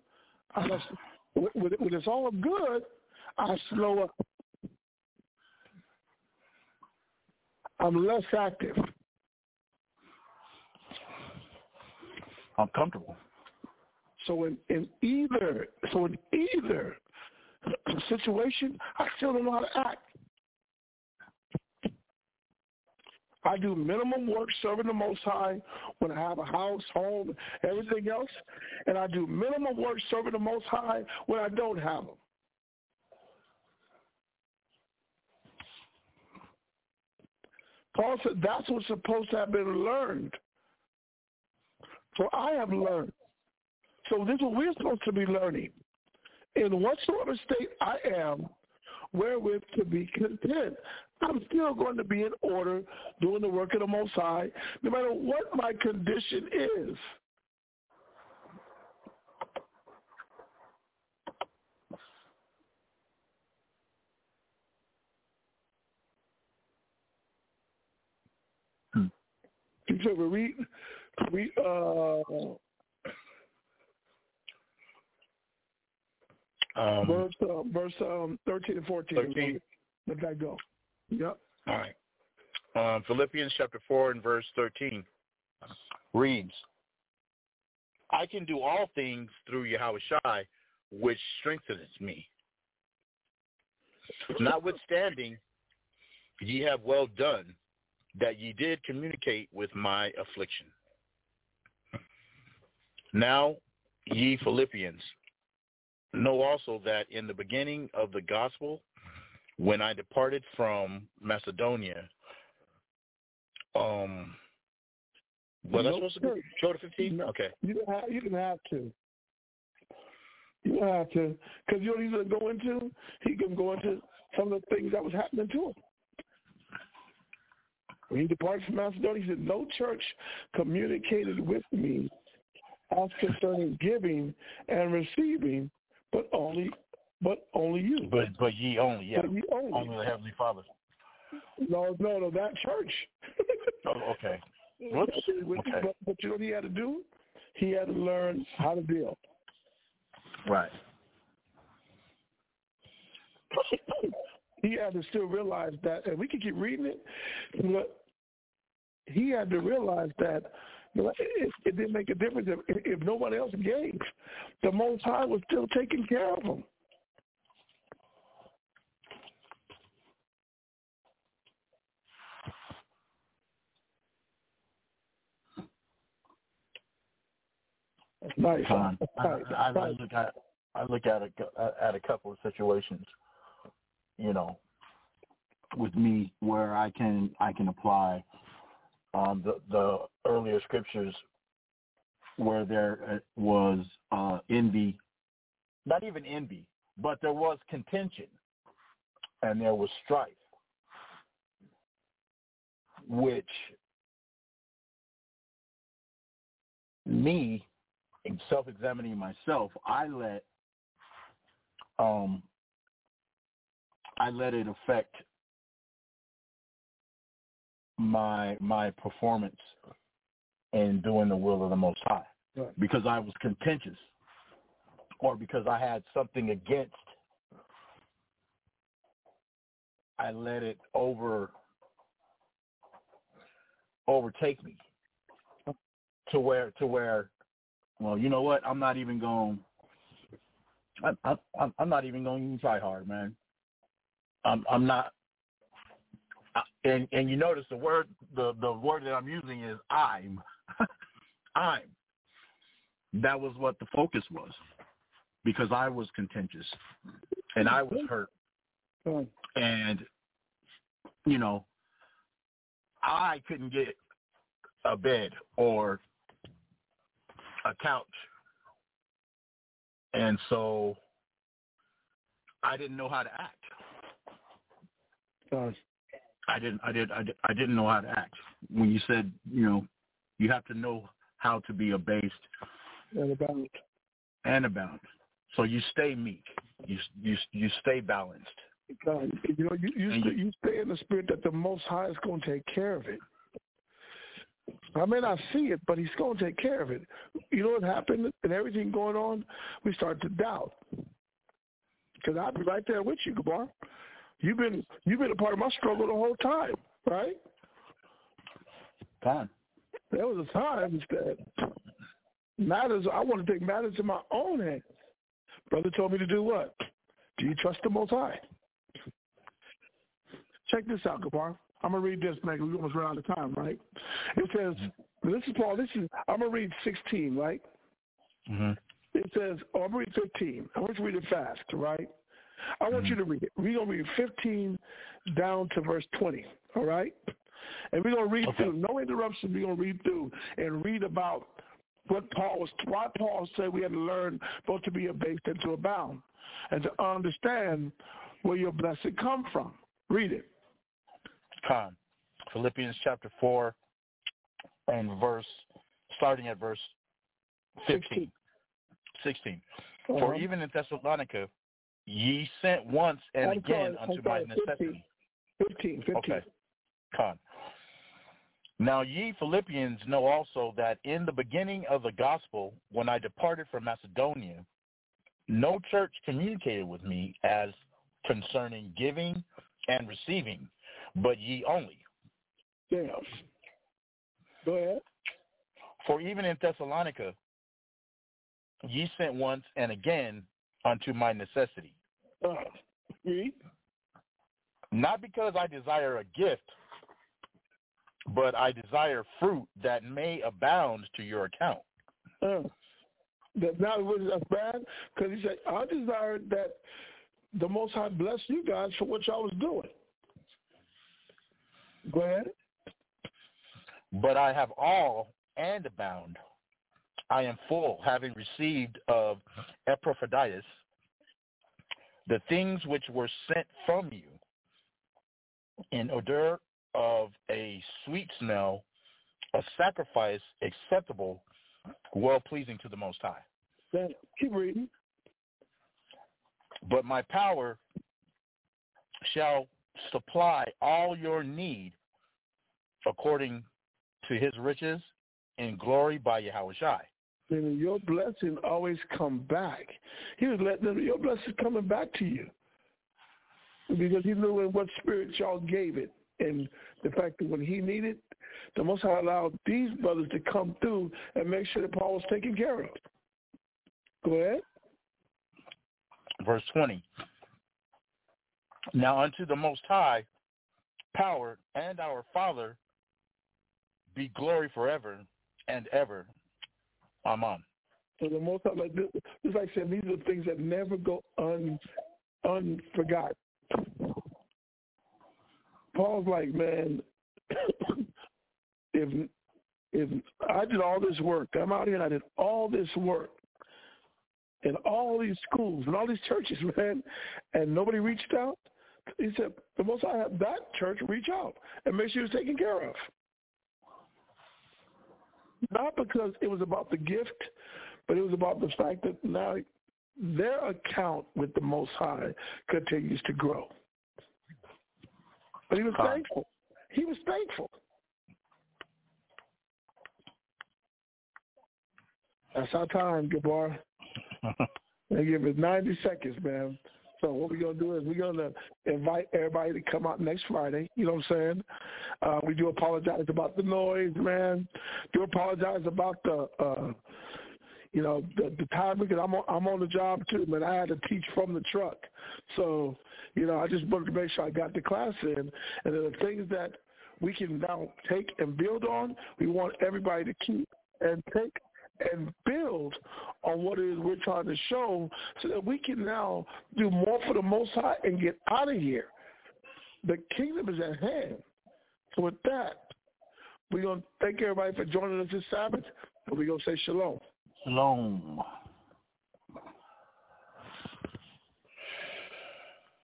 I just, when, when it's all good, I slow up. I'm less active. I'm comfortable. So in, in either so in either situation, I still don't know how to act. I do minimum work serving the Most High when I have a house, home, everything else, and I do minimum work serving the Most High when I don't have them. Paul said that's what's supposed to have been learned. So I have learned. So this is what we're supposed to be learning. In whatsoever state I am, wherewith to be content. I'm still going to be in order doing the work of the Most High, no matter what my condition is. Hmm. So we read, we uh, Um, verse uh, verse um, thirteen and fourteen. 13. Let that go. Yep. All right. Um, Philippians chapter 4 and verse 13 reads, I can do all things through Yahweh Shai, which strengthens me. Notwithstanding, ye have well done that ye did communicate with my affliction. Now, ye Philippians, know also that in the beginning of the gospel, when I departed from Macedonia, um, was I supposed to go, to 15? No. Okay. You don't have, you didn't have to. You don't have to, because you know what he's gonna go into. He can go into some of the things that was happening to him. When he departed from Macedonia, he said, "No church communicated with me as concerning giving and receiving, but only, but only you. But but ye only, yeah. But you only. Only the Heavenly Father. No, no, no, that church. Oh, okay. Whoops. But- Okay. But, but you know what he had to do? He had to learn how to deal. Right. he had to still realize that, and we can keep reading it, but he had to realize that it, it didn't make a difference if, if no one else gave. The Most High was still taking care of him. That's nice. That's I. I, I look at I look at a at a couple of situations, you know, with me where I can I can apply um, the the earlier scriptures where there uh, was uh, envy, not even envy, but there was contention and there was strife, which me self-examining myself, I let um I let it affect my my performance in doing the will of the Most High Right. because I was contentious or because I had something against. I let it over overtake me to where to where well you know what i'm not even going I'm, I'm I'm not even going to try hard, man. I'm I'm not and and you notice the word the the word that I'm using is I'm. I'm. That was what the focus was, because I was contentious, and I was hurt, and you know, I couldn't get a bed or a couch, and so I didn't know how to act. Gosh. I didn't I did I, did, I didn't know how to act. When you said, you know, you have to know how to be abased and abound. And. So you stay meek. You you you stay balanced. God, you know, you you, stay, you stay in the spirit that the Most High is going to take care of it. I may not see it, but He's going to take care of it. You know what happened and everything going on? We start to doubt. Because I'll be right there with you, Gabar. You've been you've been a part of my struggle the whole time, right? Time. There was a time that matters. I want to take matters in my own hands. Brother told me to do what? Do you trust the Most High? Check this out, Gabar. I'm gonna read this, man. We almost ran out of time, right? It says. "This is Paul. This is I'm gonna read 16, right? Mm-hmm. It says, oh, I'm gonna read 15. I want you to read it fast, right? I want mm-hmm. you to read it. We're gonna read 15 down to verse 20, all right? And we're gonna read okay. through, no interruption. We're gonna read through and read about what Paul was, why Paul said we had to learn both to be abased and to abound, and to understand where your blessing come from. Read it. Con. Philippians chapter 4 and verse, starting at verse 15. 16. Uh-huh. For even in Thessalonica, ye sent once and I'm again sorry, unto my necessity. 15. 15. Okay. Con. Now ye Philippians know also that in the beginning of the gospel, when I departed from Macedonia, no church communicated with me as concerning giving and receiving, but ye only. Yes. Go ahead. For even in Thessalonica, ye sent once and again unto my necessity. Uh, Not because I desire a gift, but I desire fruit that may abound to your account. Uh, that not was that's bad because he said I desire that the Most High bless you guys for what y'all was doing. Go ahead. But I have all and abound. I am full, having received of Epaphroditus the things which were sent from you, in odor of a sweet smell, a sacrifice acceptable, well pleasing to the Most High. Then keep reading. But my power shall supply all your need according to his riches in glory by Yahawashi. Then your blessing always come back. He was letting them, your blessing coming back to you. Because he knew in what spirit y'all gave it and the fact that when he needed, the Most High allowed these brothers to come through and make sure that Paul was taken care of. Go ahead. Verse 20. Now unto the Most High power and our Father be glory forever and ever. Amen. So the Most High, like this, just like I said, these are things that never go un. Paul's like, man, if if I did all this work, I'm out here and I did all this work in all these schools and all these churches, man, and nobody reached out. He said, the most I have that church reach out and make sure it's taken care of. Not because it was about the gift, but it was about the fact that now their account with the Most High continues to grow. But he was thankful. He was thankful. That's our time, Gabar. they give us 90 seconds, man. So what we're to do is we're to invite everybody to come out next Friday. You know what I'm saying? Uh, we do apologize about the noise, man. Do apologize about the, uh, you know, the, the time because I'm on, I'm on the job too, man. I had to teach from the truck, so you know, I just wanted to make sure I got the class in, and the things that we can now take and build on, we want everybody to keep and take and build on what it is we're trying to show so that we can now do more for the Most High and get out of here. The kingdom is at hand. So with that, we're going to thank everybody for joining us this Sabbath, and we're going to say shalom. Shalom.